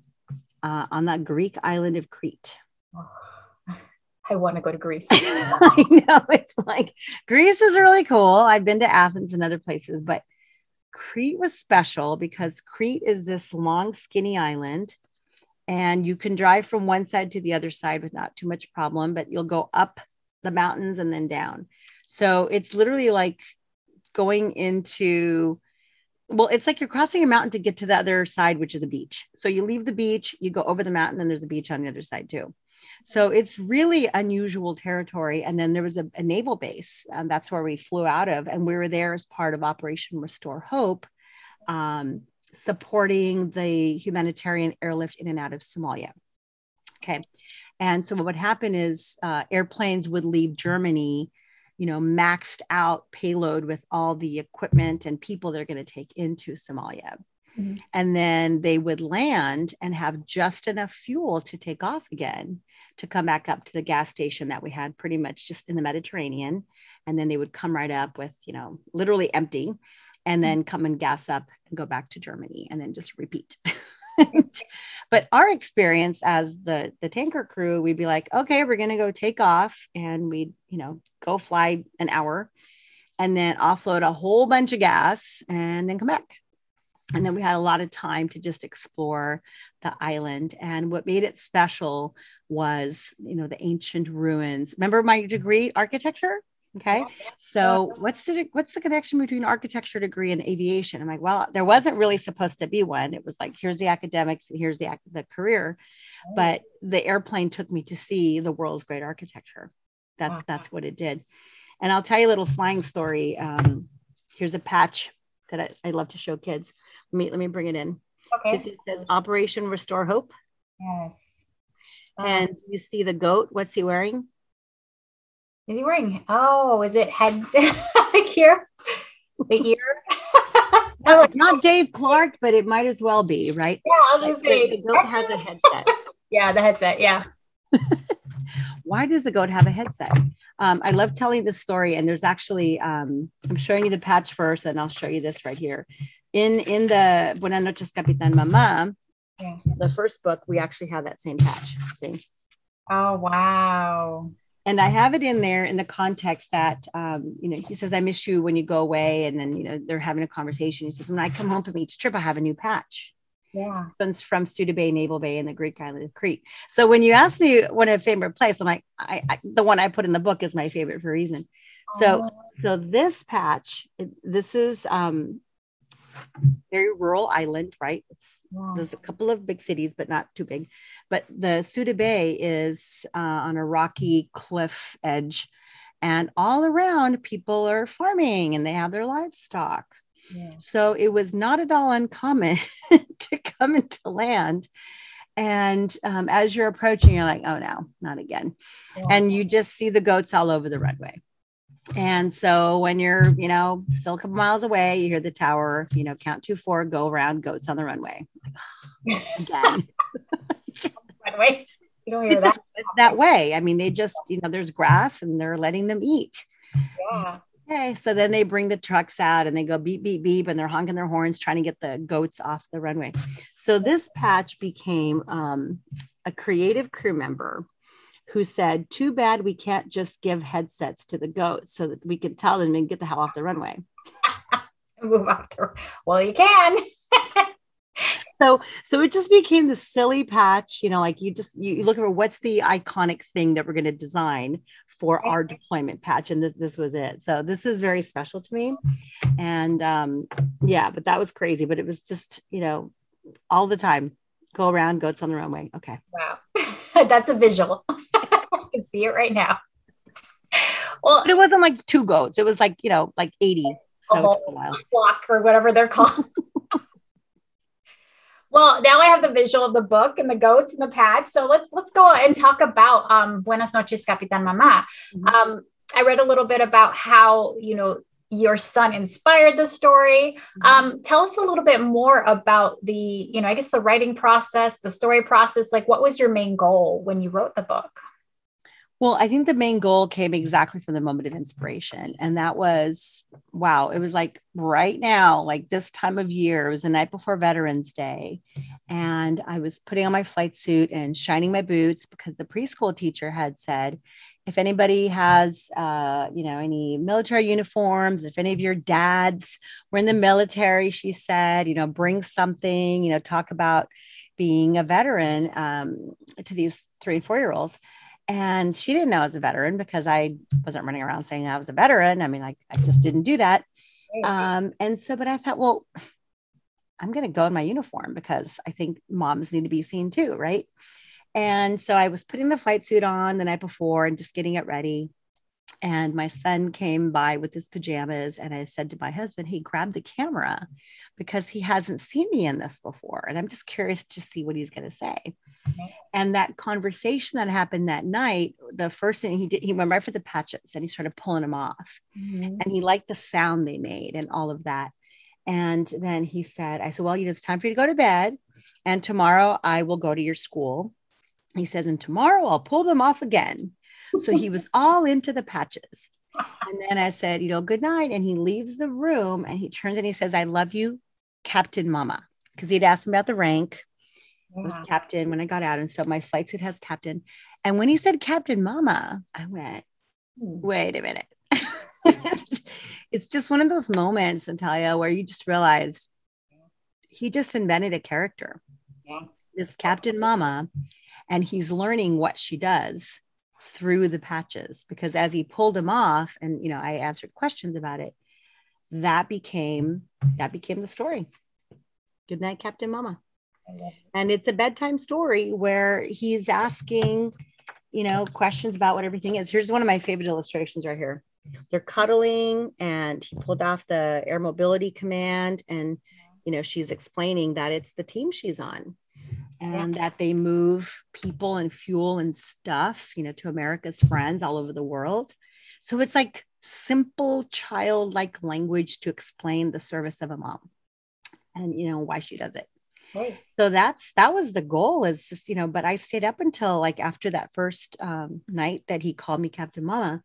uh, on that Greek island of Crete. I want to go to Greece. I know it's like Greece is really cool. I've been to Athens and other places, but Crete was special because Crete is this long, skinny island, and you can drive from one side to the other side with not too much problem, but you'll go up the mountains and then down. So it's literally like going into well, it's like you're crossing a mountain to get to the other side, which is a beach. So you leave the beach, you go over the mountain, and there's a beach on the other side too. So it's really unusual territory. And then there was a, a naval base, and that's where we flew out of. And we were there as part of Operation Restore Hope, um, supporting the humanitarian airlift in and out of Somalia. Okay. And so what would happen is uh, airplanes would leave Germany you know, maxed out payload with all the equipment and people they're going to take into Somalia. Mm-hmm. And then they would land and have just enough fuel to take off again to come back up to the gas station that we had pretty much just in the Mediterranean. And then they would come right up with, you know, literally empty and then come and gas up and go back to Germany and then just repeat. but our experience as the the tanker crew, we'd be like, okay, we're gonna go take off, and we'd you know go fly an hour, and then offload a whole bunch of gas, and then come back. And then we had a lot of time to just explore the island. And what made it special was, you know, the ancient ruins. Remember my degree, architecture? Okay. So what's the what's the connection between architecture degree and aviation? I'm like, well, there wasn't really supposed to be one. It was like, here's the academics and here's the the career. But the airplane took me to see the world's great architecture. That that's what it did. And I'll tell you a little flying story. Um, here's a patch that I, I, love to show kids. Let me let me bring it in. Okay. So it says Operation Restore Hope. Yes. And you see the goat. What's he wearing? Is he wearing? Oh, is it head here? The ear? no, it's not Dave Clark, but it might as well be, right? Yeah, I was gonna say the, the goat has a headset. yeah, the headset. Yeah. Why does the goat have a headset? Um, I love telling this story, and there's actually um, I'm showing you the patch first, and I'll show you this right here. In in the Buenas noches, Capitan Mama, yeah. the first book, we actually have that same patch. See? Oh wow! And I have it in there in the context that, um, you know, he says, I miss you when you go away. And then, you know, they're having a conversation. He says, when I come home from each trip, I have a new patch. Yeah. It's from Suda Bay, Naval Bay, and the Greek island of Crete. So when you ask me what a favorite place, I'm like, I, I, the one I put in the book is my favorite for a reason. So, oh. so this patch, this is um, very rural island, right? It's wow. there's a couple of big cities, but not too big. But the Suda Bay is uh, on a rocky cliff edge, and all around people are farming and they have their livestock. Yeah. So it was not at all uncommon to come into land. And um, as you're approaching, you're like, oh no, not again. Yeah. And you just see the goats all over the runway. And so when you're, you know, still a couple miles away, you hear the tower, you know, count two, four, go around, goats on the runway. Again. runway. You don't hear that. It's that way. I mean, they just, you know, there's grass and they're letting them eat. Yeah. Okay. So then they bring the trucks out and they go beep, beep, beep, and they're honking their horns trying to get the goats off the runway. So this patch became um, a creative crew member who said, Too bad we can't just give headsets to the goats so that we can tell them and get the hell off the runway. Move after. Well, you can. so so it just became the silly patch you know like you just you, you look at what's the iconic thing that we're going to design for our deployment patch? And this, this was it. So this is very special to me. And um yeah but that was crazy but it was just you know all the time go around goats on the runway. Okay. Wow. That's a visual can see it right now. Well, but it wasn't like two goats. It was like, you know, like 80. So flock or whatever they're called. well, now I have the visual of the book and the goats and the patch. So let's let's go and talk about um, Buenas noches, Capitan Mama. Mm-hmm. Um, I read a little bit about how you know your son inspired the story. Mm-hmm. Um, tell us a little bit more about the, you know, I guess the writing process, the story process. Like, what was your main goal when you wrote the book? Well, I think the main goal came exactly from the moment of inspiration. And that was wow, it was like right now, like this time of year, it was the night before Veterans Day. And I was putting on my flight suit and shining my boots because the preschool teacher had said, if anybody has, uh, you know, any military uniforms, if any of your dads were in the military, she said, you know, bring something, you know, talk about being a veteran um, to these three and four year olds. And she didn't know I was a veteran because I wasn't running around saying I was a veteran. I mean, I, I just didn't do that. Um, and so, but I thought, well, I'm going to go in my uniform because I think moms need to be seen too, right? And so I was putting the flight suit on the night before and just getting it ready. And my son came by with his pajamas, and I said to my husband, he grabbed the camera because he hasn't seen me in this before. And I'm just curious to see what he's going to say. And that conversation that happened that night, the first thing he did, he went right for the patches and he started pulling them off. Mm-hmm. And he liked the sound they made and all of that. And then he said, I said, Well, you know, it's time for you to go to bed. And tomorrow I will go to your school he says, and tomorrow I'll pull them off again. So he was all into the patches. And then I said, you know, good night. And he leaves the room and he turns and he says, I love you, Captain Mama. Because he'd asked me about the rank. It was captain when I got out. And so my flight suit has captain. And when he said Captain Mama, I went, hmm. wait a minute. it's just one of those moments, Natalia, where you just realize he just invented a character. Yeah. This Captain Mama and he's learning what she does through the patches because as he pulled him off and you know i answered questions about it that became that became the story. Good night captain mama. And it's a bedtime story where he's asking you know questions about what everything is. Here's one of my favorite illustrations right here. They're cuddling and he pulled off the air mobility command and you know she's explaining that it's the team she's on and yeah. that they move people and fuel and stuff, you know, to America's friends all over the world. So it's like simple childlike language to explain the service of a mom and you know why she does it. Right. So that's that was the goal is just you know, but I stayed up until like after that first um, night that he called me Captain Mama.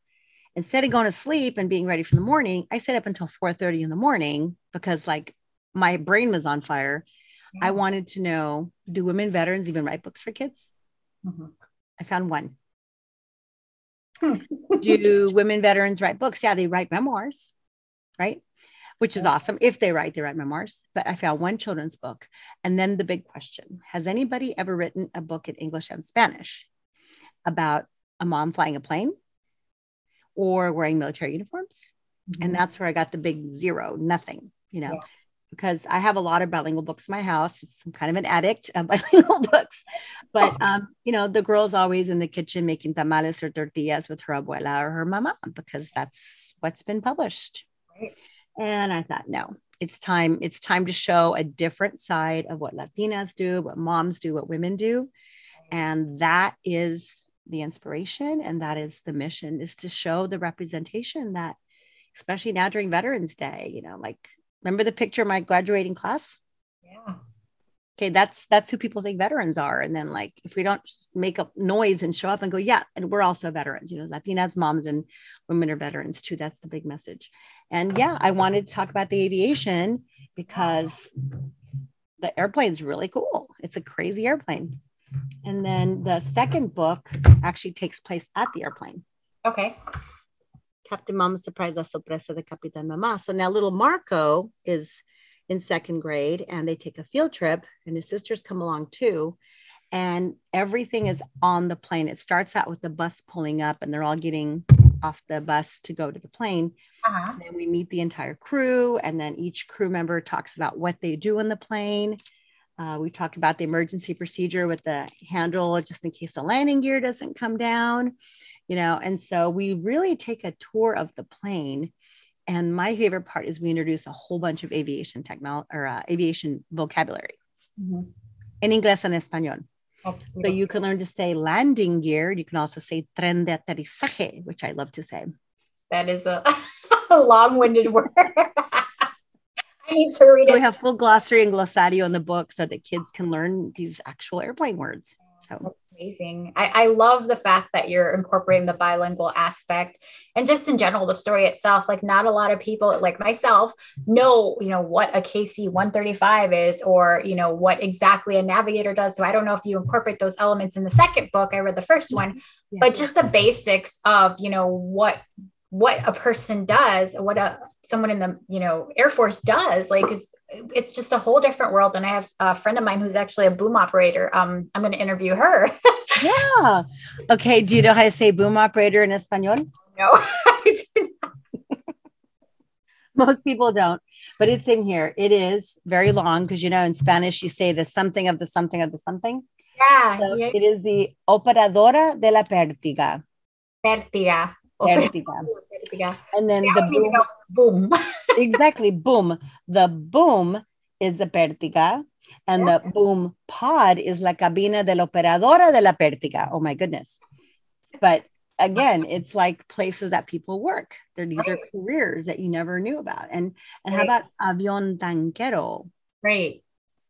Instead of going to sleep and being ready for the morning, I stayed up until 4 30 in the morning because like my brain was on fire yeah. I wanted to know do women veterans even write books for kids? Mm-hmm. I found one. Hmm. do women veterans write books? Yeah, they write memoirs, right? Which is awesome. If they write, they write memoirs. But I found one children's book. And then the big question Has anybody ever written a book in English and Spanish about a mom flying a plane or wearing military uniforms? Mm-hmm. And that's where I got the big zero, nothing, you know. Yeah because I have a lot of bilingual books in my house. It's I'm kind of an addict of bilingual books. But oh. um, you know, the girl's always in the kitchen making tamales or tortillas with her abuela or her mama because that's what's been published. Right. And I thought, no, it's time, it's time to show a different side of what Latinas do, what moms do, what women do. And that is the inspiration and that is the mission is to show the representation that especially now during veterans day you know like Remember the picture of my graduating class? Yeah. Okay, that's that's who people think veterans are. And then like if we don't make up noise and show up and go, yeah, and we're also veterans, you know, Latinas moms and women are veterans too. That's the big message. And yeah, I wanted to talk about the aviation because the airplane's really cool. It's a crazy airplane. And then the second book actually takes place at the airplane. Okay. Captain Mama surprised La Sorpresa de Capitan Mama. So now little Marco is in second grade and they take a field trip and his sisters come along too. And everything is on the plane. It starts out with the bus pulling up and they're all getting off the bus to go to the plane. Uh-huh. And then we meet the entire crew, and then each crew member talks about what they do in the plane. Uh, we talked about the emergency procedure with the handle just in case the landing gear doesn't come down you know and so we really take a tour of the plane and my favorite part is we introduce a whole bunch of aviation technology or uh, aviation vocabulary mm-hmm. in English and Espanol. So you can learn to say landing gear. You can also say tren de aterrizaje, which I love to say. That is a, a long-winded word. I need to read it. We have full glossary and glossario in the book so that kids can learn these actual airplane words. So amazing. I, I love the fact that you're incorporating the bilingual aspect and just in general, the story itself. Like, not a lot of people, like myself, know, you know, what a KC 135 is or, you know, what exactly a navigator does. So I don't know if you incorporate those elements in the second book. I read the first one, yeah. but just the basics of, you know, what what a person does what a someone in the you know air force does like is it's just a whole different world. And i have a friend of mine who's actually a boom operator. Um i'm going to interview her. Yeah. Okay do you know how to say boom operator in espanol? No most people don't but it's in here. It is very long because you know in spanish you say the something of the something of the something. Yeah, so yeah. it is the operadora de la pértiga pértiga pértiga. And then the boom. boom. exactly, boom. The boom is the pértiga. And yeah. the boom pod is la cabina de la operadora de la pértiga. Oh my goodness. But again, it's like places that people work. There, these right. are careers that you never knew about. And and right. how about avión tanquero? Right.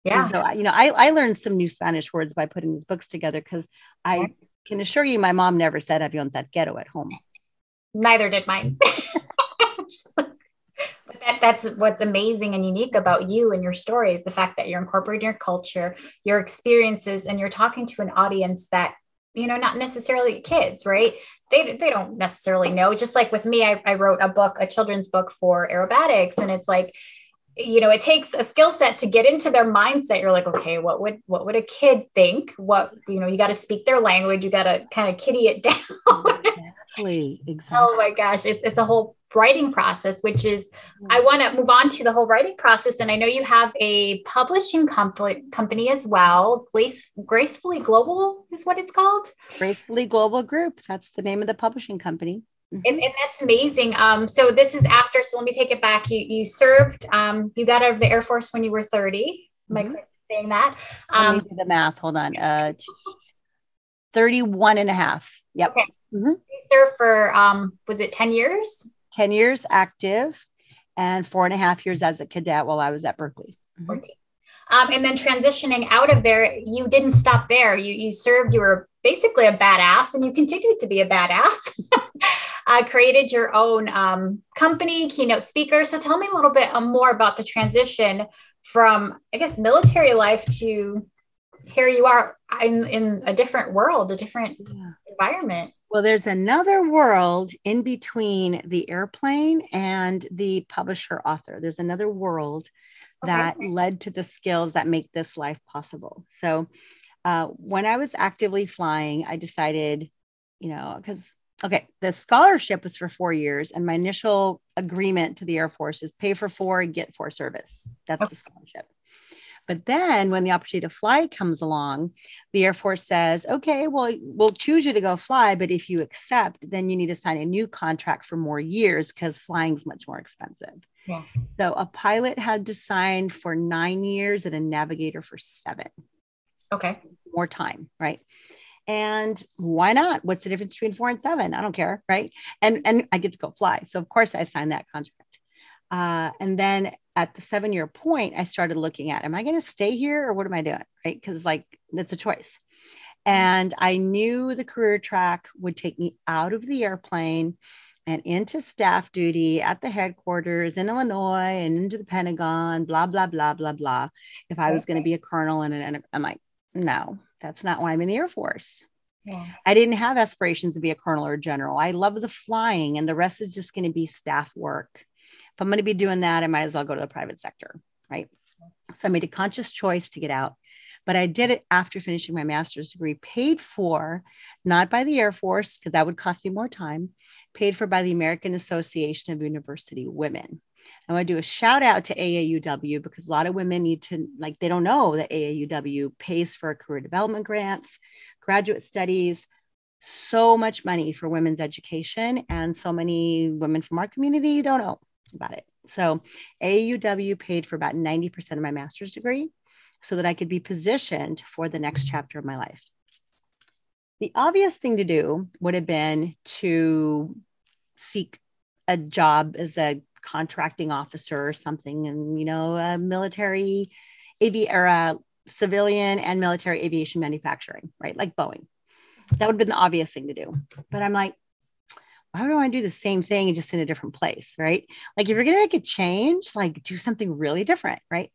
Yeah. And so you know, I, I learned some new Spanish words by putting these books together because I can assure you my mom never said avión tanquero at home. Neither did mine. Mm. but that, that's what's amazing and unique about you and your story is the fact that you're incorporating your culture, your experiences, and you're talking to an audience that you know not necessarily kids right? They, they don't necessarily know. Just like with me I, I wrote a book a children's book for aerobatics and it's like you know it takes a skill set to get into their mindset. You're like okay what would what would a kid think? What you know you got to speak their language. You got to kind of kitty it down. Exactly oh exactly. oh my gosh it's, it's a whole writing process which is yes. i want to move on to the whole writing process. And i know you have a publishing company company as well Grace, gracefully global is what it's called? Gracefully global group. That's the name of the publishing company Mm-hmm. And, and, that's amazing. Um, so this is after. So let me take it back. You you served. Um, you got out of the Air Force when you were thirty. Am I mm-hmm. saying that? Um, let me do the math. Hold on. Uh, 31 and a half. Yep. Okay. Mm-hmm. You served for um, was it ten years? Ten years active, and four and a half years as a cadet while I was at Berkeley. Mm-hmm. Um, and then transitioning out of there, you didn't stop there. You you served. You were basically a badass, and you continued to be a badass. uh, created your own um, company, keynote speaker. So tell me a little bit more about the transition from, I guess, military life to here you are in, in a different world, a different yeah. environment. Well, there's another world in between the airplane and the publisher author. There's another world okay. that led to the skills that make this life possible. So, uh, when I was actively flying, I decided, you know, because okay, the scholarship was for four years, and my initial agreement to the Air Force is pay for four, get four service. That's okay. the scholarship. But then when the opportunity to fly comes along, the Air Force says, okay, well, we'll choose you to go fly, but if you accept, then you need to sign a new contract for more years because flying's much more expensive. Yeah. So a pilot had to sign for nine years and a navigator for seven. Okay. So more time, right? And why not? What's the difference between four and seven? I don't care right? And and i get to go fly. So of course i signed that contract. Uh, and then at the seven year point i started looking at am i going to stay here or what am i doing right? Because like it's a choice. And i knew the career track would take me out of the airplane and into staff duty at the headquarters in Illinois and into the Pentagon, blah, blah, blah, blah, blah. If I was going to be a colonel and, and I'm like, no, that's not why I'm in the Air Force. Yeah. I didn't have aspirations to be a colonel or a general. I love the flying, and the rest is just going to be staff work. If I'm going to be doing that, I might as well go to the private sector. Right. So I made a conscious choice to get out. But I did it after finishing my master's degree, paid for not by the Air Force, because that would cost me more time, paid for by the American Association of University Women. I want to do a shout out to AAUW because a lot of women need to, like, they don't know that AAUW pays for career development grants, graduate studies, so much money for women's education. And so many women from our community don't know about it. So AAUW paid for about 90% of my master's degree so that I could be positioned for the next chapter of my life. The obvious thing to do would have been to seek a job as a contracting officer or something, and you know, a military AV or a civilian and military aviation manufacturing, right? Like Boeing. That would have been the obvious thing to do. But I'm like, why do I want to do the same thing just in a different place? Right. Like if you're going to make a change, like do something really different. Right.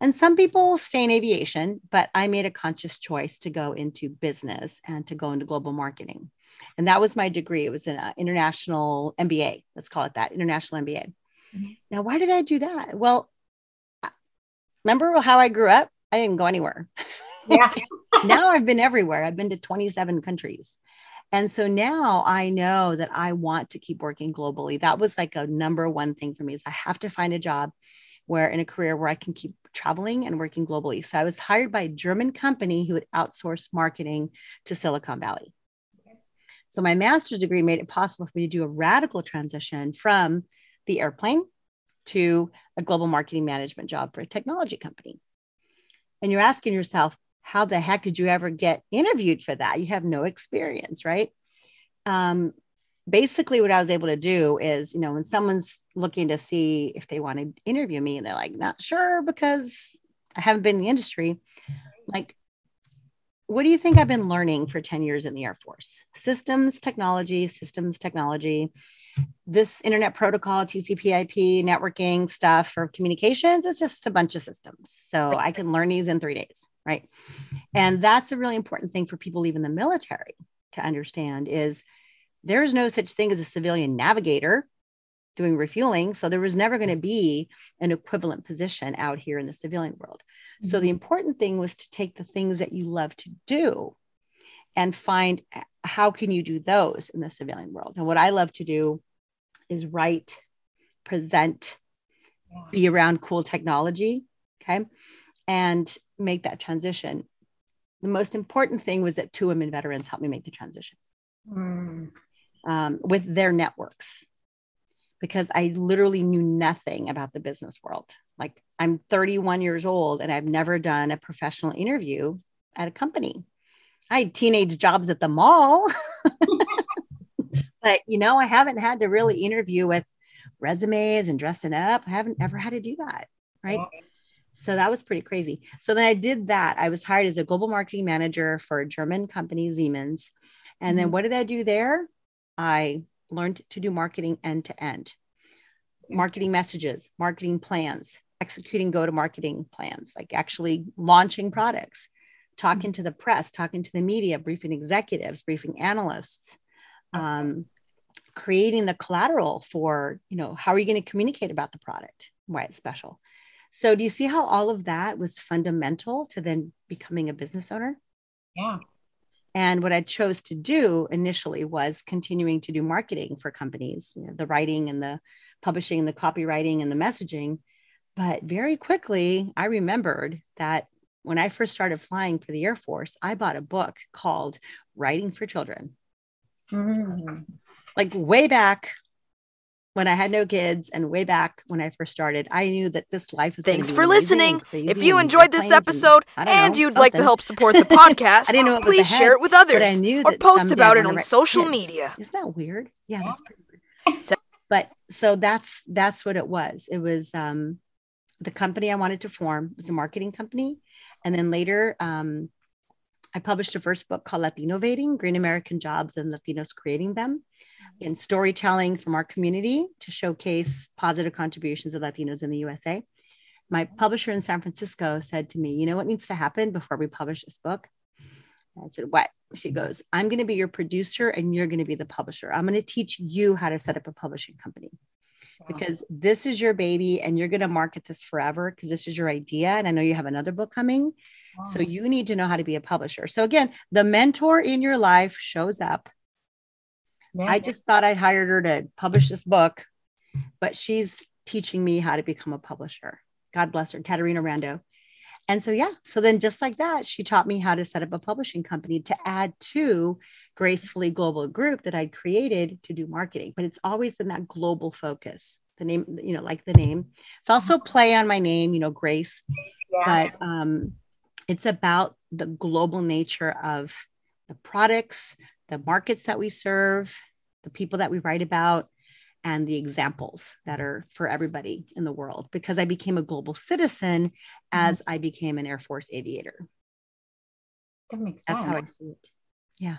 And some people stay in aviation, but I made a conscious choice to go into business and to go into global marketing. And that was my degree. It was an international MBA. Let's call it that international MBA. Mm-hmm. Now, why did I do that? Well, remember how I grew up? I didn't go anywhere. Yeah. now I've been everywhere. I've been to 27 countries. And so now I know that I want to keep working globally. That was like a number one thing for me is I have to find a job where in a career where I can keep traveling and working globally. So I was hired by a German company who would outsource marketing to Silicon Valley. So my master's degree made it possible for me to do a radical transition from the airplane to a global marketing management job for a technology company. And you're asking yourself, how the heck did you ever get interviewed for that? You have no experience, right? Um, basically, what I was able to do is, you know, when someone's looking to see if they want to interview me and they're like, not sure because I haven't been in the industry, like, what do you think I've been learning for 10 years in the Air Force? Systems technology, systems technology. This internet protocol, TCP IP, networking stuff for communications is just a bunch of systems. So I can learn these in three days right? And that's a really important thing for people even the military to understand is there is no such thing as a civilian navigator doing refueling. So there was never going to be an equivalent position out here in the civilian world. Mm-hmm. so the important thing was to take the things that you love to do and find how can you do those in the civilian world? And what i love to do is write present be around cool technology okay and make that transition. The most important thing was that two women veterans helped me make the transition mm. um, with their networks because I literally knew nothing about the business world. Like I'm 31 years old and I've never done a professional interview at a company. I had teenage jobs at the mall. but you know, I haven't had to really interview with resumes and dressing up. I haven't ever had to do that. Right. So that was pretty crazy. So then I did that. I was hired as a global marketing manager for a German company, Siemens. And mm-hmm. then what did I do there? I learned to do marketing end to end, marketing messages, marketing plans, executing go to marketing plans, like actually launching products, talking mm-hmm. to the press, talking to the media, briefing executives, briefing analysts. Um, creating the collateral for you know how are you going to communicate about the product why it's special so, do you see how all of that was fundamental to then becoming a business owner? Yeah. And what I chose to do initially was continuing to do marketing for companies, you know, the writing and the publishing and the copywriting and the messaging. But very quickly, I remembered that when I first started flying for the Air Force, I bought a book called Writing for Children. Mm. Like way back when I had no kids and way back when I first started, I knew that this life was. Thanks for listening. If you enjoyed this episode and, and know, you'd something. like to help support the podcast, I didn't know please share it with others I knew or post about it on social kids. media. Isn't that weird? Yeah, that's pretty weird. but so that's that's what it was. It was um, the company I wanted to form was a marketing company, and then later um, I published a first book called Latinnovating: Green American Jobs and Latinos Creating Them mm-hmm. in storytelling from our community to showcase positive contributions of Latinos in the USA. My mm-hmm. publisher in San Francisco said to me, You know what needs to happen before we publish this book? I said, What? She goes, I'm going to be your producer and you're going to be the publisher. I'm going to teach you how to set up a publishing company because this is your baby and you're going to market this forever because this is your idea. And I know you have another book coming. Wow. So you need to know how to be a publisher. So again, the mentor in your life shows up yeah. I just thought I'd hired her to publish this book, but she's teaching me how to become a publisher. God bless her, Caterina Rando. And so, yeah, so then just like that, she taught me how to set up a publishing company to add to Gracefully Global Group that I'd created to do marketing. But it's always been that global focus. The name, you know, like the name. It's also play on my name, you know, Grace. Yeah. But um, it's about the global nature of the products, the markets that we serve, the people that we write about, and the examples that are for everybody in the world because I became a global citizen as mm-hmm. I became an Air Force aviator. That makes sense. That's how I see it. Yeah.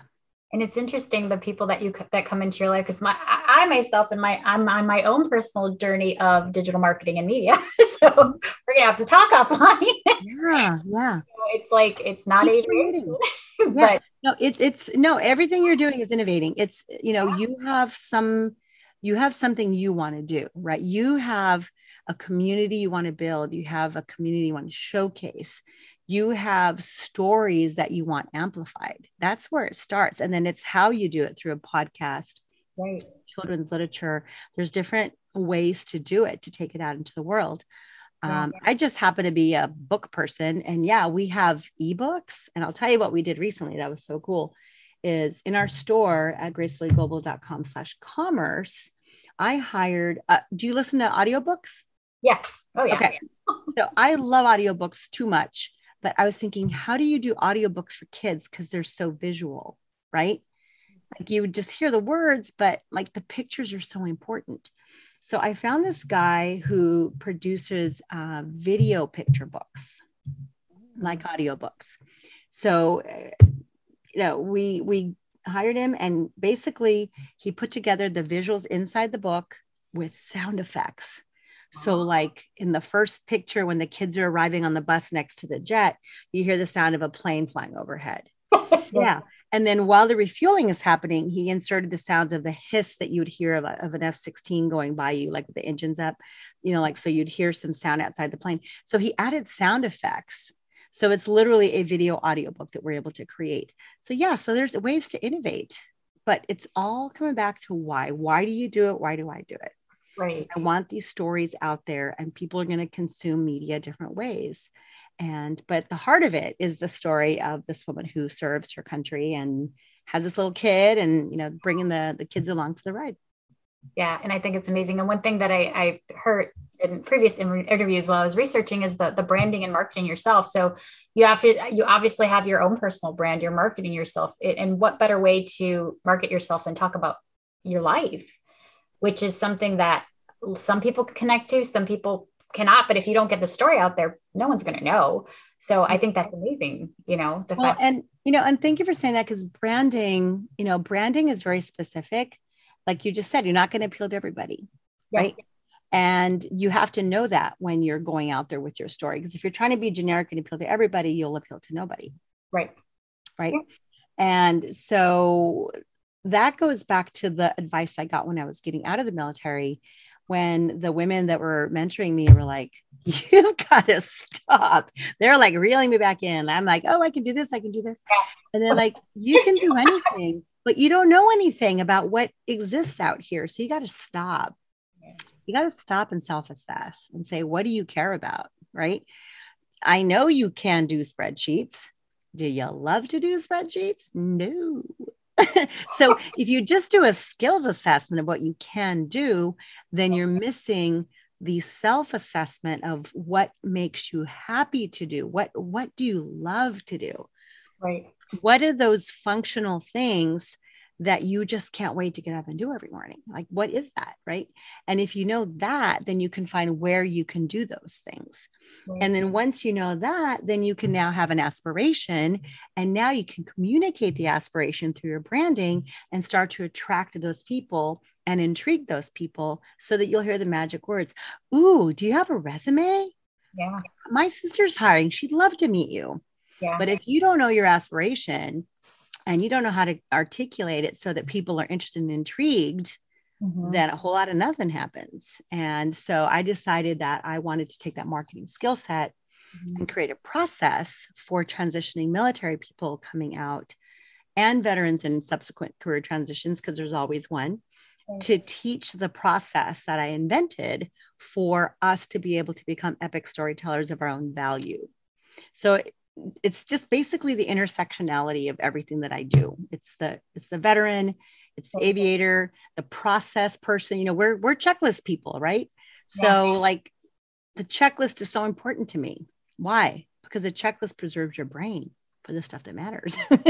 And it's interesting the people that you that come into your life because my I, myself and my I'm on my own personal journey of digital marketing and media. so we're gonna have to talk offline. yeah, yeah. it's like it's not a but yeah. no, it's it's no everything you're doing is innovating. It's you know you have some you have something you want to do, right? You have a community you want to build. You have a community you want to showcase you have stories that you want amplified. That's where it starts. And then it's how you do it through a podcast, right. children's literature. There's different ways to do it to take it out into the world. Um, I just happen to be a book person. And yeah, we have ebooks. And I'll tell you what we did recently that was so cool is in our store at gracefullyglobal.com slash commerce. I hired, uh, do you listen to audiobooks? Yeah. Oh, yeah. Okay. so I love audiobooks too much but I was thinking, how do you do audiobooks for kids? Because they're so visual, right? Like you would just hear the words, but like the pictures are so important. So I found this guy who produces uh, video picture books, like audiobooks. So, uh, you know, we we hired him, and basically he put together the visuals inside the book with sound effects. So, like in the first picture, when the kids are arriving on the bus next to the jet, you hear the sound of a plane flying overhead. yeah. And then while the refueling is happening, he inserted the sounds of the hiss that you would hear of, a, of an F 16 going by you, like with the engines up, you know, like so you'd hear some sound outside the plane. So he added sound effects. So it's literally a video audiobook that we're able to create. So, yeah, so there's ways to innovate, but it's all coming back to why. Why do you do it? Why do I do it? Right. I want these stories out there and people are going to consume media different ways. And, but the heart of it is the story of this woman who serves her country and has this little kid and, you know, bringing the, the kids along for the ride. Yeah. And I think it's amazing. And one thing that I, I heard in previous interviews while I was researching is the, the branding and marketing yourself. So you have to, you obviously have your own personal brand, you're marketing yourself. And what better way to market yourself than talk about your life? which is something that some people connect to, some people cannot. But if you don't get the story out there, no one's going to know. So I think that's amazing, you know. The well, fact- and you know, and thank you for saying that because branding, you know, branding is very specific. Like you just said, you're not going to appeal to everybody, yeah. right? And you have to know that when you're going out there with your story. Because if you're trying to be generic and appeal to everybody, you'll appeal to nobody. Right. Right. Yeah. And so that goes back to the advice I got when I was getting out of the military. When the women that were mentoring me were like, You've got to stop. They're like reeling me back in. I'm like, Oh, I can do this. I can do this. And they're like, You can do anything, but you don't know anything about what exists out here. So you got to stop. You got to stop and self assess and say, What do you care about? Right. I know you can do spreadsheets. Do you love to do spreadsheets? No. so if you just do a skills assessment of what you can do, then you're missing the self-assessment of what makes you happy to do. What what do you love to do? Right. What are those functional things that you just can't wait to get up and do every morning? Like what is that, right? And if you know that, then you can find where you can do those things. And then once you know that, then you can now have an aspiration. And now you can communicate the aspiration through your branding and start to attract those people and intrigue those people so that you'll hear the magic words. Ooh, do you have a resume? Yeah. My sister's hiring. She'd love to meet you. Yeah. But if you don't know your aspiration and you don't know how to articulate it so that people are interested and intrigued, mm-hmm. then a whole lot of nothing happens. And so I decided that I wanted to take that marketing skill set mm-hmm. and create a process for transitioning military people coming out and veterans in subsequent career transitions, because there's always one, to teach the process that I invented for us to be able to become epic storytellers of our own value. So it's just basically the intersectionality of everything that I do. It's the it's the veteran, it's the aviator, the process person. You know, we're we're checklist people, right? So yes. like the checklist is so important to me. Why? Because the checklist preserves your brain for the stuff that matters. like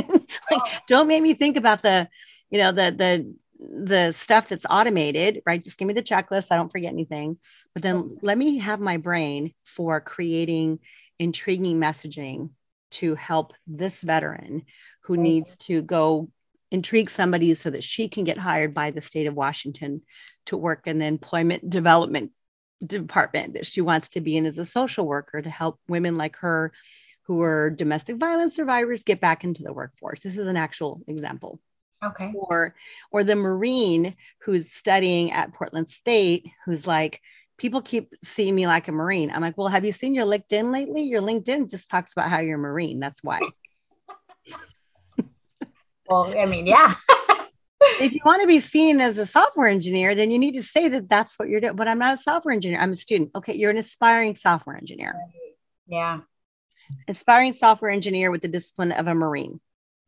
oh. don't make me think about the, you know, the the the stuff that's automated, right? Just give me the checklist. I don't forget anything. But then let me have my brain for creating intriguing messaging to help this veteran who oh. needs to go intrigue somebody so that she can get hired by the state of Washington to work in the employment development department that she wants to be in as a social worker to help women like her who are domestic violence survivors get back into the workforce. This is an actual example. Okay. Or or the Marine who's studying at Portland State who's like, people keep seeing me like a Marine. I'm like, well, have you seen your LinkedIn lately? Your LinkedIn just talks about how you're a Marine. That's why. well, I mean, yeah. if you want to be seen as a software engineer, then you need to say that that's what you're doing. But I'm not a software engineer. I'm a student. Okay, you're an aspiring software engineer. Yeah. Aspiring software engineer with the discipline of a Marine.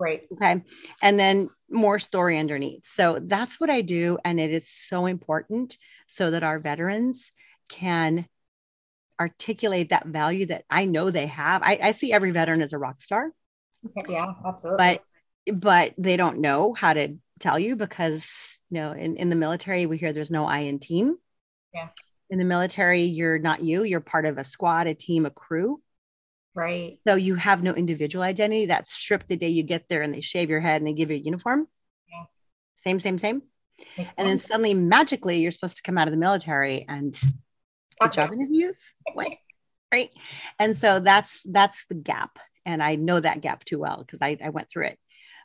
Right. Okay. And then more story underneath. So that's what I do. And it is so important so that our veterans can articulate that value that I know they have. I, I see every veteran as a rock star. Okay. Yeah, absolutely. But but they don't know how to tell you because you know in, in the military we hear there's no I in team. Yeah. In the military, you're not you, you're part of a squad, a team, a crew. Right. So you have no individual identity. That's stripped the day you get there and they shave your head and they give you a uniform. Yeah. Same, same, same. and then suddenly magically you're supposed to come out of the military and get job interviews. right. And so that's that's the gap. And I know that gap too well because I, I went through it.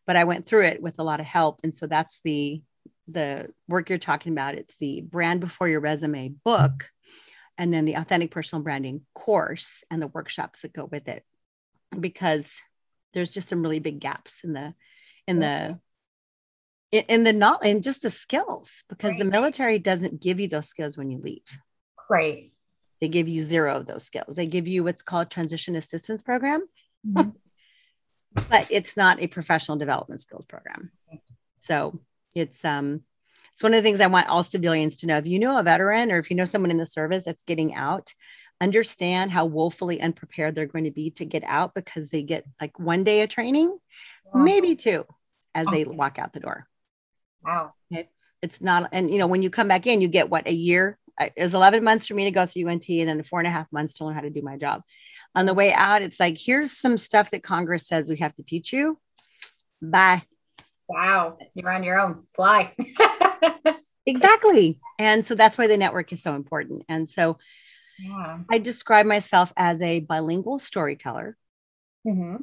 But I went through it with a lot of help. And so that's the the work you're talking about. It's the brand before your resume book and then the authentic personal branding course and the workshops that go with it because there's just some really big gaps in the in the in the not in just the skills because right. the military doesn't give you those skills when you leave. Right. They give you zero of those skills. They give you what's called transition assistance program. Mm-hmm. but it's not a professional development skills program. So it's um it's one of the things I want all civilians to know. If you know a veteran or if you know someone in the service that's getting out, understand how woefully unprepared they're going to be to get out because they get like one day of training, wow. maybe two as they walk out the door. Wow. Okay. It's not, and you know, when you come back in, you get what a year. It was 11 months for me to go through UNT and then four and a half months to learn how to do my job. On the way out, it's like, here's some stuff that Congress says we have to teach you. Bye. Wow. You're on your own. Fly. exactly. And so that's why the network is so important. And so yeah. I describe myself as a bilingual storyteller. Mm-hmm.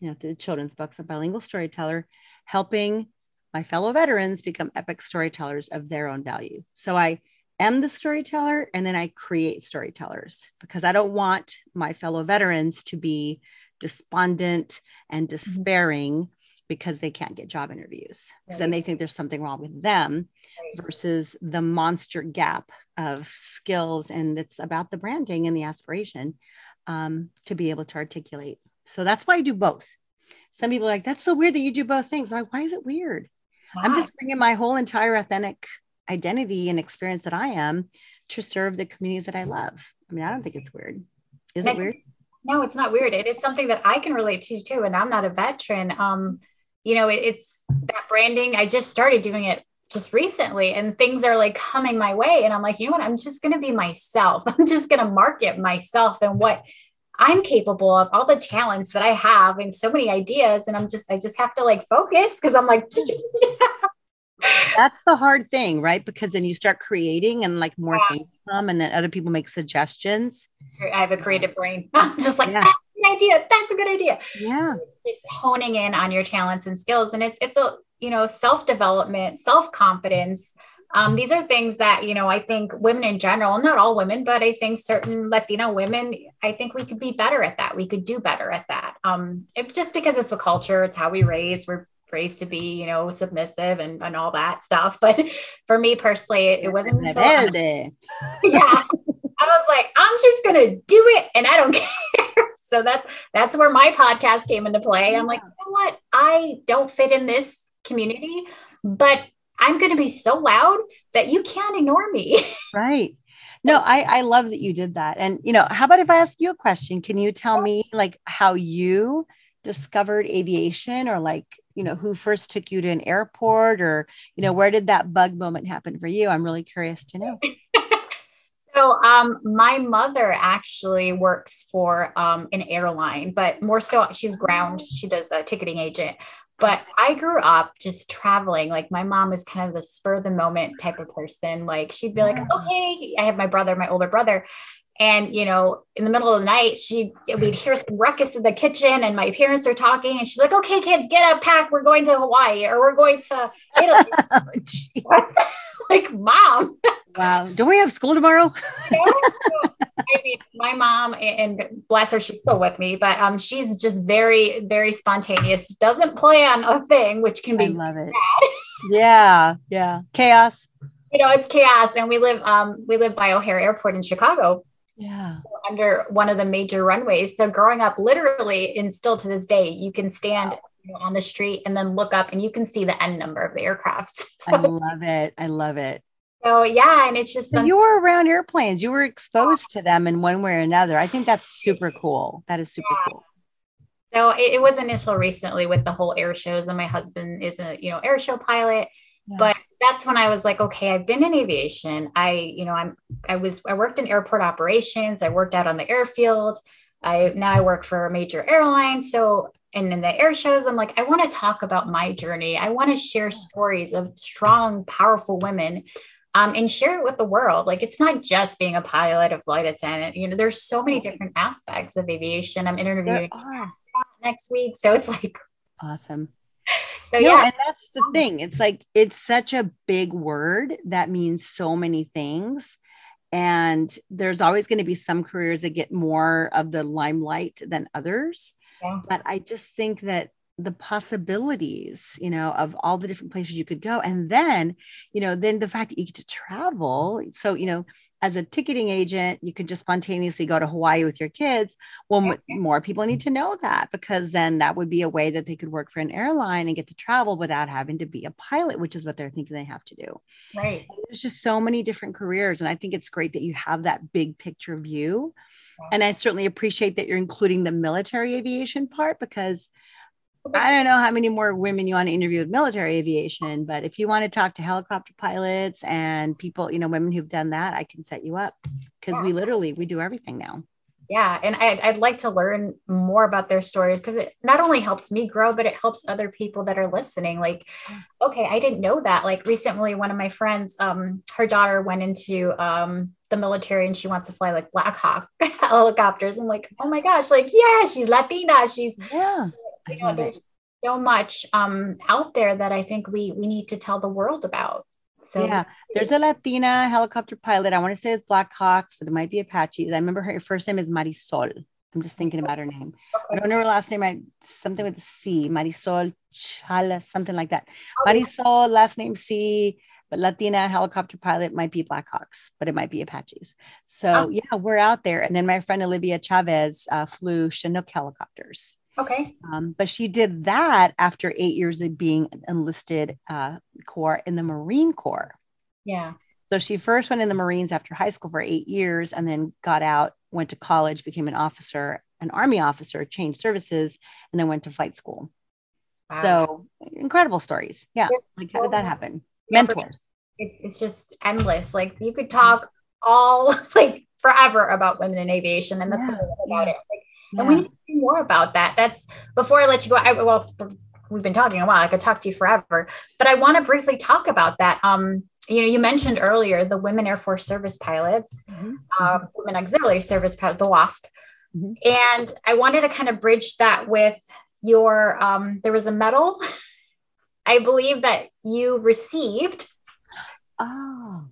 You know, through children's books, a bilingual storyteller, helping my fellow veterans become epic storytellers of their own value. So I am the storyteller and then I create storytellers because I don't want my fellow veterans to be despondent and mm-hmm. despairing because they can't get job interviews because right. then they think there's something wrong with them right. versus the monster gap of skills and it's about the branding and the aspiration um, to be able to articulate so that's why i do both some people are like that's so weird that you do both things I'm like why is it weird wow. i'm just bringing my whole entire authentic identity and experience that i am to serve the communities that i love i mean i don't think it's weird is it weird no, it's not weird. It, it's something that I can relate to too. And I'm not a veteran. Um, you know, it, it's that branding. I just started doing it just recently and things are like coming my way. And I'm like, you know what? I'm just going to be myself. I'm just going to market myself and what I'm capable of, all the talents that I have and so many ideas. And I'm just, I just have to like focus because I'm like, that's the hard thing, right? Because then you start creating and like more yeah. things come and then other people make suggestions. I have a creative brain. I'm just like, yeah an idea. That's a good idea. Yeah. Just honing in on your talents and skills. And it's it's a you know, self-development, self-confidence. Um, these are things that you know i think women in general not all women but i think certain latino women i think we could be better at that. We could do better at that. Um, it, just because it's the culture it's how we raise we're raised to be you know submissive and, and all that stuff. But for me personally it, it wasn't until yeah. I was like i'm just gonna do it and i don't care so that that's where my podcast came into play. I'm like, you know what? I don't fit in this community, but I'm going to be so loud that you can't ignore me. Right. No, I, I love that you did that. And, you know, how about if I ask you a question? Can you tell me like how you discovered aviation or like, you know, who first took you to an airport or, you know, where did that bug moment happen for you? I'm really curious to know. So, um, my mother actually works for um, an airline, but more so she's ground. She does a ticketing agent. but I grew up just traveling. Like my mom was kind of the spur of the moment type of person. Like she'd be like, okay, I have my brother, my older brother. And, you know, in the middle of the night, she we'd hear some ruckus in the kitchen and my parents are talking and she's like, okay, kids, get up, pack. We're going to Hawaii or we're going to Italy. oh, like, mom. Wow. Don't we have school tomorrow? I mean, my mom, and bless her, she's still with me, but um, she's just very, very spontaneous. Doesn't plan a thing, which can be. I love it. yeah, yeah, chaos. You know, it's chaos, and we live um we live by O'Hare Airport in Chicago. Yeah, under one of the major runways. So growing up, literally, and still to this day, you can stand. You know, on the street and then look up and you can see the N number of the aircrafts. So, I love it. I love it. So yeah, and it's just so you were around airplanes. You were exposed to them in one way or another. I think that's super cool. That is super yeah. cool. So it, it, wasn't until recently with the whole air shows, and my husband is a you know air show pilot. Yeah. But that's when I was like, okay, I've been in aviation. I you know I'm I was I worked in airport operations. I worked out on the airfield. I now I work for a major airline. So and in the air shows, I'm like, I want to talk about my journey. I want to share stories of strong, powerful women um, and share it with the world. Like it's not just being a pilot, a flight attendant. You know, there's so many different aspects of aviation. I'm interviewing next week, so it's like awesome. So no, yeah, and that's the thing. It's like it's such a big word that means so many things. And there's always going to be some careers that get more of the limelight than others. Yeah. But I just think that the possibilities you know of all the different places you could go and then you know then the fact that you get to travel so you know as a ticketing agent you could just spontaneously go to hawaii with your kids. Well more people need to know that because then that would be a way that they could work for an airline and get to travel without having to be a pilot which is what they're thinking they have to do. Right. There's just so many different careers and i think it's great that you have that big picture view and i certainly appreciate that you're including the military aviation part because I don't know how many more women you want to interview with military aviation, but if you want to talk to helicopter pilots and people, you know, women who've done that, I can set you up because we literally we do everything now. Yeah, and I'd, I'd like to learn more about their stories because it not only helps me grow, but it helps other people that are listening. Like, okay, I didn't know that. Like recently, one of my friends, um, her daughter went into um, the military and she wants to fly like Black Hawk helicopters. I'm like, oh my gosh, like yeah, she's Latina. She's yeah you know, there's so much um, out there that I think we we need to tell the world about. So yeah, there's a Latina helicopter pilot. I want to say it's Blackhawks, but it might be Apaches. I remember her first name is Marisol. I'm just thinking about her name. I don't know her last name. I something with a C. Marisol Chala, something like that. Marisol, last name C. But Latina helicopter pilot might be Blackhawks, but it might be Apaches. So oh. yeah, we're out there. And then my friend Olivia Chavez uh, flew Chinook helicopters. Okay. Um, but she did that after eight years of being enlisted uh, corps in the Marine Corps. Yeah. So she first went in the Marines after high school for eight years and then got out, went to college, became an officer, an Army officer, changed services, and then went to flight school. Wow. So incredible stories. Yeah. Like, how did that happen? Yeah, Mentors. It's, it's just endless. Like you could talk all like forever about women in aviation, and that's yeah. what I love about it. Like, yeah. And we need to do more about that. That's before I let you go. I well, we've been talking a while. I could talk to you forever, but I want to briefly talk about that. Um, you know, you mentioned earlier the women Air Force service pilots, mm-hmm. uh, women auxiliary service pilot, the WASP, mm-hmm. and I wanted to kind of bridge that with your. Um, there was a medal, I believe that you received. Oh,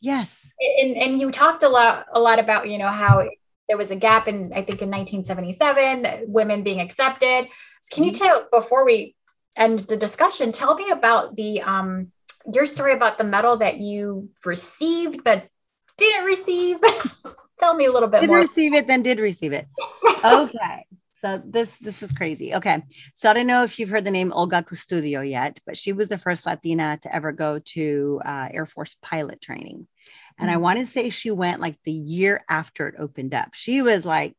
yes. And, and you talked a lot, a lot about you know how there was a gap in i think in 1977 women being accepted. Can you mm-hmm. tell before we end the discussion tell me about the um your story about the medal that you received but didn't receive? Tell me a little bit did more. receive it then did receive it. Okay. So this this is crazy. Okay. So i don't know if you've heard the name olga custodio yet but she was the first latina to ever go to uh, air force pilot training and I mm-hmm. want to say she went like the year after it opened up. She was like,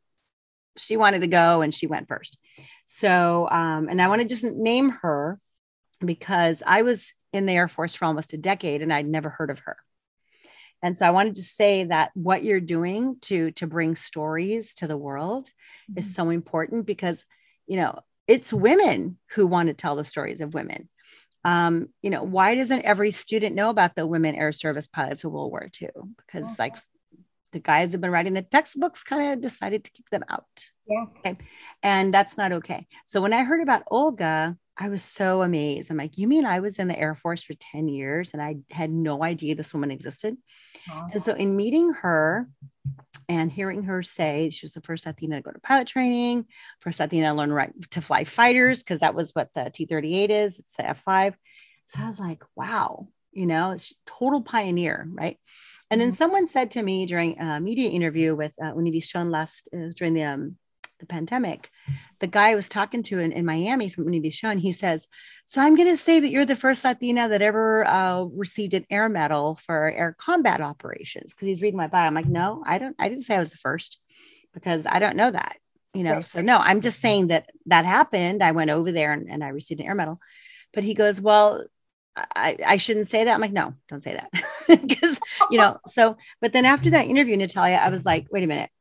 she wanted to go and she went first. So, um, and I want to just name her because I was in the Air Force for almost a decade and I'd never heard of her. And so I wanted to say that what you're doing to to bring stories to the world mm-hmm. is so important because you know it's women who want to tell the stories of women. Um, you know, why doesn't every student know about the women air service pilots of World War II? Because mm-hmm. like the guys have been writing the textbooks kind of decided to keep them out. Yeah. Okay. And that's not okay. So when I heard about Olga, I was so amazed. I'm like, you mean I was in the Air Force for 10 years and I had no idea this woman existed? And so in meeting her and hearing her say she was the first Latina to go to pilot training, first Latina to learn right to fly fighters, because that was what the T 38 is, it's the F5. So I was like, wow, you know, total pioneer, right? And then mm-hmm. someone said to me during a media interview with uh, Univision last uh, during the um, the pandemic, the guy I was talking to in, in Miami from Univision, he says, So I'm going to say that you're the first Latina that ever uh, received an air medal for air combat operations. Cause he's reading my bio. I'm like, No, I don't, I didn't say I was the first because I don't know that, you know. So no, I'm just saying that that happened. I went over there and, and I received an air medal. But he goes, Well, I, I shouldn't say that. I'm like, no, don't say that. Because, you know, so, but then after that interview, Natalia, I was like, wait a minute.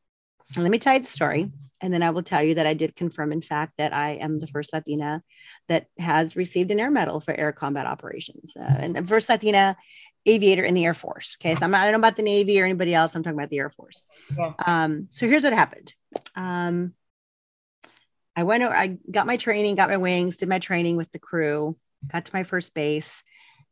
Let me tell you the story. And then I will tell you that I did confirm, in fact, that I am the first Latina that has received an air medal for air combat operations uh, and the first Latina aviator in the Air Force. Okay. So I'm not, I don't know about the Navy or anybody else. I'm talking about the Air Force. Yeah. Um, so here's what happened. Um, I went, I got my training, got my wings, did my training with the crew, got to my first base.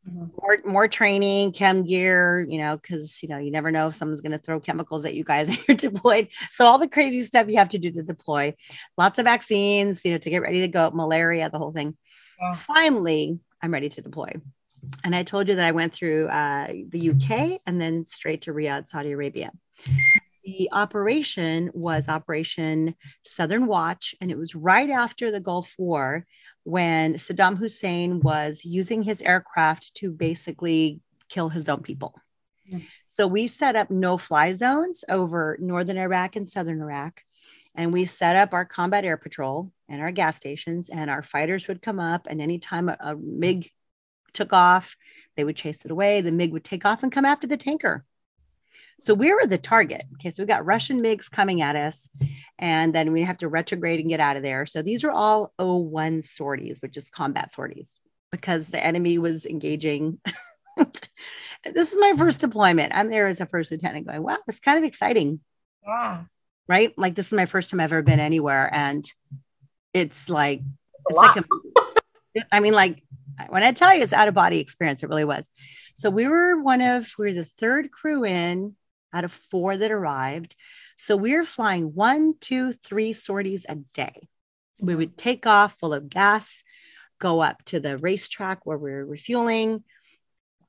More more training chem gear you know because you know you never know if someone's going to throw chemicals at you guys when you're deployed. So all the crazy stuff you have to do to deploy. Lots of vaccines you know to get ready to go malaria the whole thing. Finally i'm ready to deploy. And i told you that i went through uh, the uk and then straight to riyadh saudi arabia. The operation was operation southern watch and it was right after the gulf war when Saddam Hussein was using his aircraft to basically kill his own people. Mm. So we set up no fly zones over northern Iraq and southern Iraq. And we set up our combat air patrol and our gas stations, and our fighters would come up. And anytime a, a MiG took off, they would chase it away. The MiG would take off and come after the tanker. So we were the target. Okay. So we got Russian MiGs coming at us, and then we have to retrograde and get out of there. So these are all O1 sorties, which is combat sorties, because the enemy was engaging. this is my first deployment. I'm there as a first lieutenant going, wow, it's kind of exciting. Yeah. Right. Like this is my first time I've ever been anywhere. And it's like, it's like, a, I mean, like when I tell you it's out of body experience, it really was. So we were one of, we were the third crew in out of four that arrived. So we were flying one, two, three sorties a day. We would take off full of gas, go up to the racetrack where we were refueling.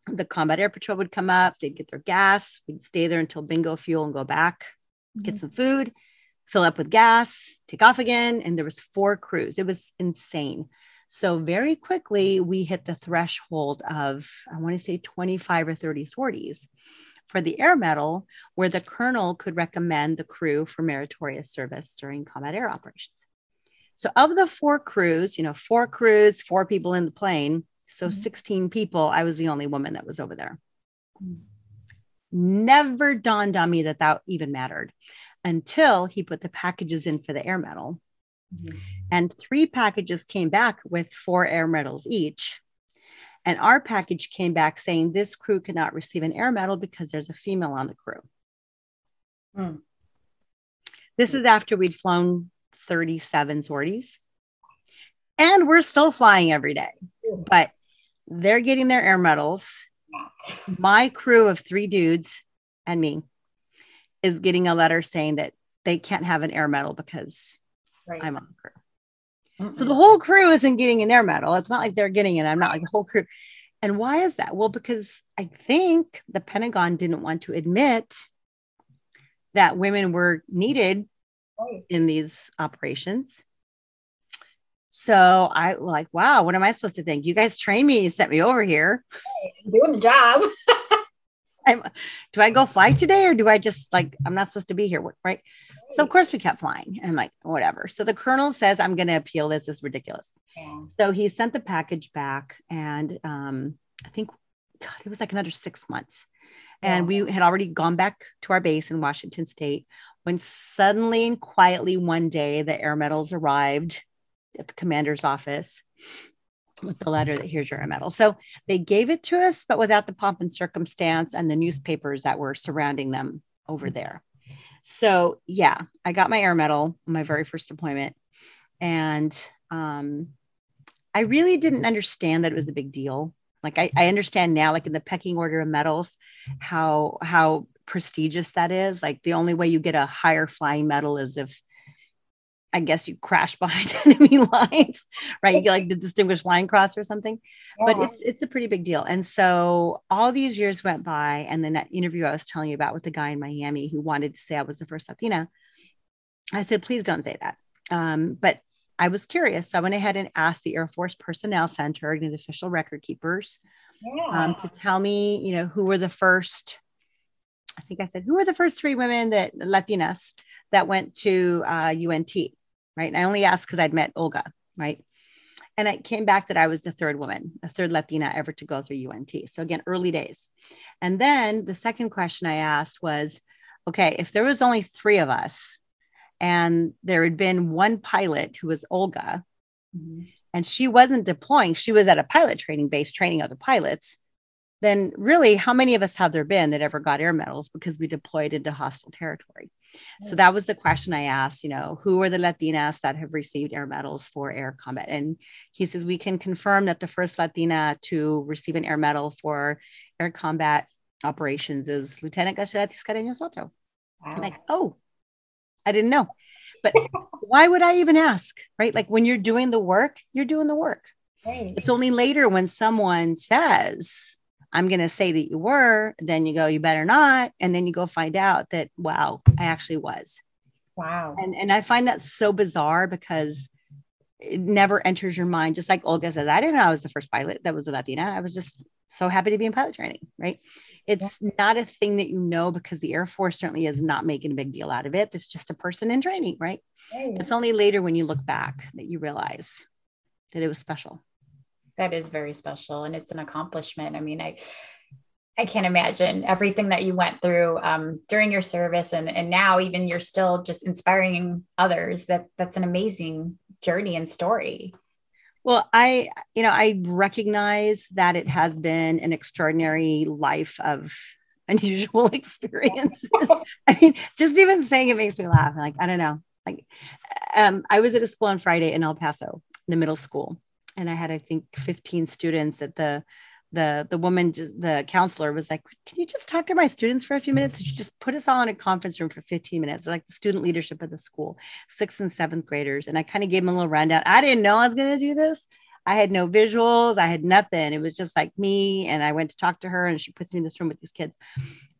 The combat air patrol would come up, they'd get their gas. We'd stay there until bingo fuel and go back, mm-hmm. get some food, fill up with gas, take off again. And there was four crews. It was insane. So very quickly we hit the threshold of, I want to say 25 or 30 sorties for the air medal, where the colonel could recommend the crew for meritorious service during combat air operations. So, of the four crews, you know, four crews, four people in the plane, so mm-hmm. 16 people, I was the only woman that was over there. Mm-hmm. Never dawned on me that that even mattered until he put the packages in for the air medal. Mm-hmm. And three packages came back with four air medals each. And our package came back saying this crew cannot receive an air medal because there's a female on the crew. Mm. This is after we'd flown 37 sorties. And we're still flying every day, but they're getting their air medals. My crew of three dudes and me is getting a letter saying that they can't have an air medal because right. I'm on the crew. Mm-mm. So the whole crew isn't getting an air medal. It's not like they're getting it. I'm not like the whole crew. And why is that? Well, because I think the Pentagon didn't want to admit that women were needed in these operations. So I like, wow, what am I supposed to think? You guys trained me, you sent me over here. doing the job. I'm, do I go fly today or do I just like, I'm not supposed to be here? Right. So of course we kept flying and like, whatever. So the colonel says, I'm going to appeal this. This is ridiculous. Yeah. So he sent the package back and um, I think, God, it was like another six months. And yeah. we had already gone back to our base in Washington state when suddenly and quietly one day the air medals arrived at the commander's office with the letter that here's your medal. So they gave it to us, but without the pomp and circumstance and the newspapers that were surrounding them over there. So yeah, I got my air medal on my very first deployment. And um, I really didn't understand that it was a big deal. Like I, I understand now, like in the pecking order of medals, how how prestigious that is. Like the only way you get a higher flying medal is if I guess you crash behind enemy lines, right? You get like the Distinguished Flying Cross or something. Yeah. But it's it's a pretty big deal. And so all these years went by, and then that interview I was telling you about with the guy in Miami who wanted to say I was the first Latina, I said, please don't say that. Um, but I was curious, so I went ahead and asked the Air Force Personnel Center and the official record keepers yeah. um, to tell me, you know, who were the first. I think I said, who were the first three women that Latinas that went to uh, UNT? Right? And I only asked because I'd met Olga, right? And it came back that I was the third woman, the third Latina ever to go through UNT. So again, early days. And then the second question I asked was, okay, if there was only three of us and there had been one pilot who was Olga, mm-hmm. and she wasn't deploying, she was at a pilot training base training other pilots then really how many of us have there been that ever got air medals because we deployed into hostile territory? So that was the question i asked you know who are the latinas that have received air medals for air combat? And he says we can confirm that the first latina to receive an air medal for air combat operations is lieutenant Graciela Tiscareño-Sato. Wow. I'm like oh i didn't know. But why would i even ask right? Like when you're doing the work you're doing the work. Right. it's only later when someone says I'm going to say that you were, then you go, you better not. And then you go find out that, wow, I actually was. Wow. And, and I find that so bizarre because it never enters your mind. Just like Olga says, I didn't know I was the first pilot that was a Latina. I was just so happy to be in pilot training, right? It's yeah. not a thing that you know because the Air Force certainly is not making a big deal out of it. It's just a person in training, right? It's only later when you look back that you realize that it was special that is very special and it's an accomplishment. I mean, I I can't imagine everything that you went through um, during your service, and and now even you're still just inspiring others. That that's an amazing journey and story. Well, I you know I recognize that it has been an extraordinary life of unusual experiences. I mean, just even saying it makes me laugh. Like I don't know. Like um, I was at a school on Friday in El Paso, the middle school, and I had I think 15 students at the the the woman just the counselor was like can you just talk to my students for a few minutes? So she just put us all in a conference room for 15 minutes? Like the student leadership of the school sixth and seventh graders. And i kind of gave them a little rundown. I didn't know i was going to do this. I had no visuals. I had nothing. It was just like me. And i went to talk to her and she puts me in this room with these kids.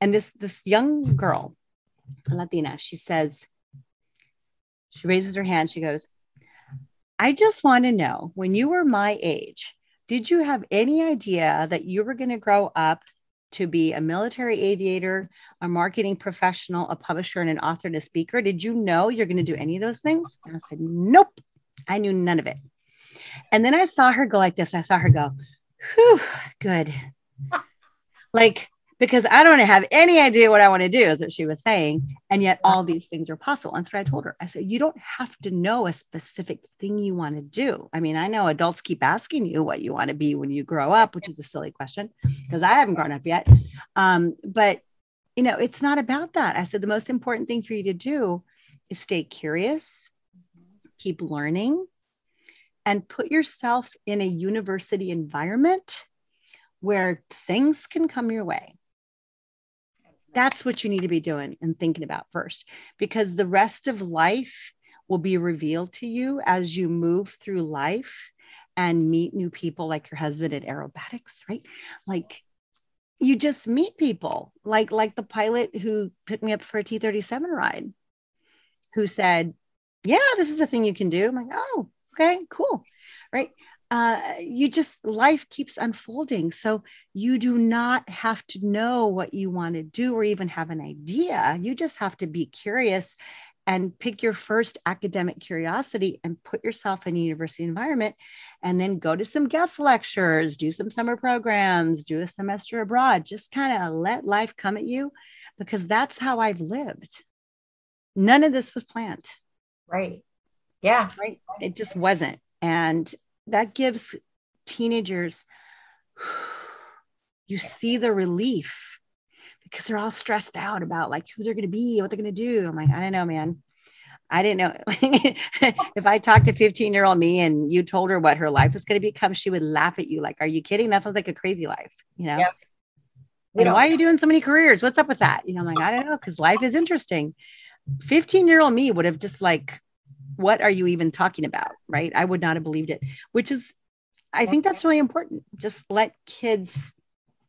And this this young girl latina she says she raises her hand. She goes I just want to know when you were my age, did you have any idea that you were going to grow up to be a military aviator, a marketing professional, a publisher, and an author and a speaker? Did you know you're going to do mm-hmm. any of those things? And I said, Nope, I knew none of it. And then I saw her go like this. I saw her go, Whew, good. like because I don't have any idea what I want to do, is what she was saying. And yet all these things are possible. That's what I told her. I said, you don't have to know a specific thing you want to do. I mean, I know adults keep asking you what you want to be when you grow up, which is a silly question because I haven't grown up yet. Um, but you know, it's not about that. I said the most important thing for you to do is stay curious, keep learning, and put yourself in a university environment where things can come your way that's what you need to be doing and thinking about first because the rest of life will be revealed to you as you move through life and meet new people like your husband at aerobatics right? Like you just meet people like like the pilot who took me up for a t37 ride who said yeah this is a thing you can do. I'm like oh okay cool. Right uh, you just life keeps unfolding. So you do not have to know what you want to do or even have an idea. You just have to be curious and pick your first academic curiosity and put yourself in a university environment and then go to some guest lectures, do some summer programs, do a semester abroad. Just kind of let life come at you because that's how I've lived. None of this was planned. Right. Yeah. Right. It just wasn't And that gives teenagers, you see the relief because they're all stressed out about like who they're going to be, what they're going to do. I'm like, I don't know, man. I didn't know if I talked to 15 year old me and you told her what her life was going to become, she would laugh at you. Like, are you kidding? That sounds like a crazy life, you know? And why are you doing so many careers? What's up with that? You know, I'm like, I don't know, because life is interesting. 15 year old me would have just like, what are you even talking about? Right. I would not have believed it, which is, I think that's really important. Just let kids,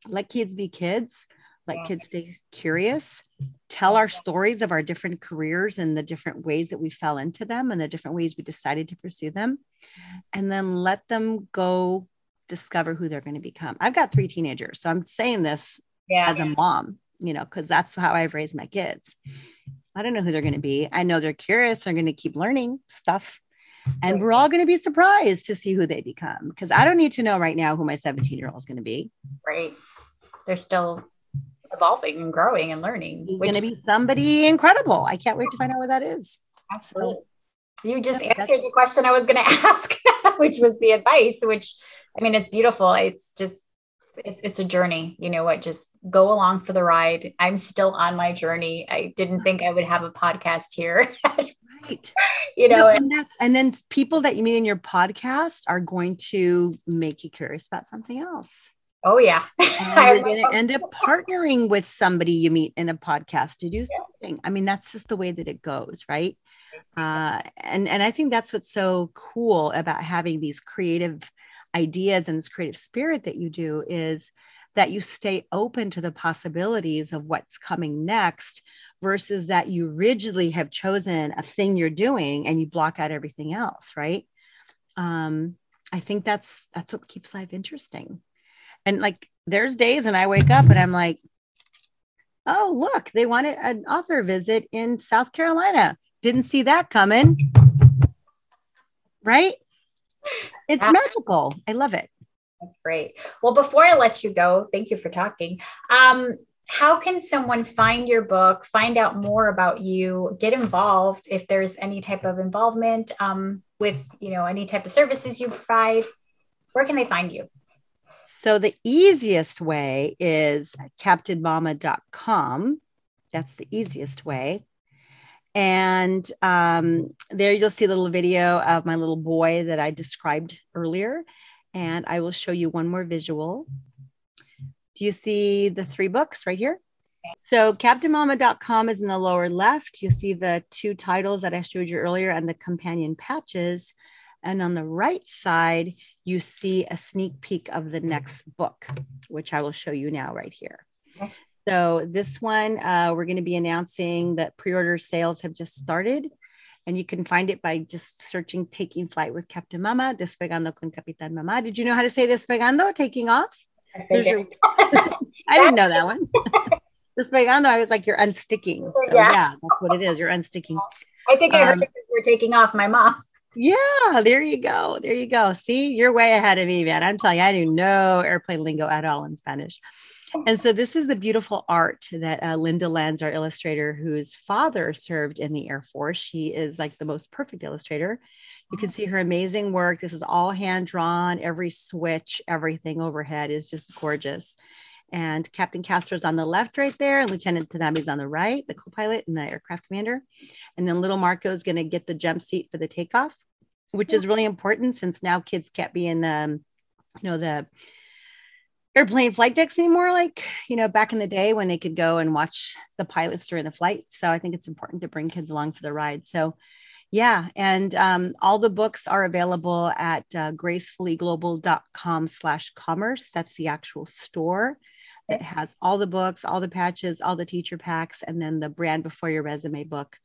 let kids be kids let kids stay curious tell our stories of our different careers and the different ways that we fell into them and the different ways we decided to pursue them and then let them go discover who they're going to become i've got three teenagers so i'm saying this yeah. as a mom you know because that's how i've raised my kids i don't know who they're going to be i know they're curious they're going to keep learning stuff and we're all going to be surprised to see who they become because i don't need to know right now who my 17 year old is going to be right they're still evolving and growing and learning. He's which... going to be somebody incredible. I can't wait to find out what that is. Absolutely. So, you just yeah, answered the question I was going to ask, which was the advice, which I mean, it's beautiful. It's just, it's, it's a journey. You know what? Just go along for the ride. I'm still on my journey. I didn't think I would have a podcast here. right. You know, no, and that's, and then people that you meet in your podcast are going to make you curious about something else. Oh yeah. you're going to end up partnering with somebody you meet in a podcast to do something. I mean, that's just the way that it goes, right? Uh, and and I think that's what's so cool about having these creative ideas and this creative spirit that you do is that you stay open to the possibilities of what's coming next versus that you rigidly have chosen a thing you're doing and you block out everything else right um, i think that's that's what keeps life interesting and like there's days and I wake up and I'm like, oh, look, they wanted an author visit in South Carolina. Didn't see that coming. Right? It's yeah. magical. I love it. That's great. Well, before I let you go, thank you for talking. Um, how can someone find your book, find out more about you, get involved if there's any type of involvement um, with, you know, any type of services you provide? Where can they find you? So the easiest way is captainmama.com. That's the easiest way. And um, there you'll see a little video of my little boy that I described earlier. And I will show you one more visual. Do you see the three books right here? So captainmama.com is in the lower left. You see the two titles that I showed you earlier and the companion patches. And on the right side, you see a sneak peek of the next book, which I will show you now right here. So this one, uh, we're going to be announcing that pre-order sales have just started. And you can find it by just searching Taking Flight with Captain Mama, Despegando con Capitan Mama. Did you know how to say despegando, taking off? I, your... I didn't know that one. despegando, I was like, you're unsticking. So yeah. yeah. that's what it is. You're unsticking. I think I heard um, we're taking off my mom. Yeah, there you go. There you go. See, you're way ahead of me, man. I'm telling you, I do no airplane lingo at all in Spanish. And so this is the beautiful art that uh, Linda Lands, our illustrator, whose father served in the Air Force. She is like the most perfect illustrator. You can see her amazing work. This is all hand drawn. Every switch, everything overhead is just gorgeous. And Captain Castro's on the left right there, and Lieutenant Tanabe's on the right, the co-pilot and the aircraft commander. And then little Marco is going to get the jump seat for the takeoff which is really important since now kids can't be in the, you know, the airplane flight decks anymore. Like, you know, back in the day when they could go and watch the pilots during the flight. So I think it's important to bring kids along for the ride. So, yeah. And um, all the books are available at uh, gracefullyglobal.com slash commerce. That's the actual store that has all the books, all the patches, all the teacher packs, and then the brand before your resume book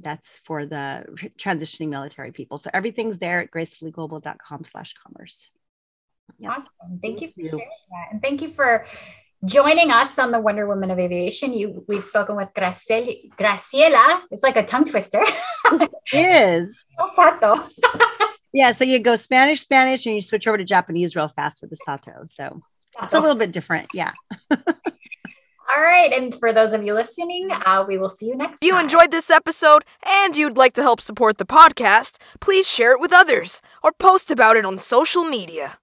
that's for the transitioning military people. So everything's there at gracefullyglobal.com slash commerce. Awesome. Thank, thank you for you. sharing that. And thank you for joining us on the Wonder Woman of Aviation. You we've spoken with Graciela. Graciela. It's like a tongue twister. it is. Sato. yeah, so you go Spanish, Spanish, and you switch over to Japanese real fast with the Sato. So it's a little bit different. Yeah. All right. And for those of you listening, uh, we will see you next time. If you time. enjoyed this episode and you'd like to help support the podcast, please share it with others or post about it on social media.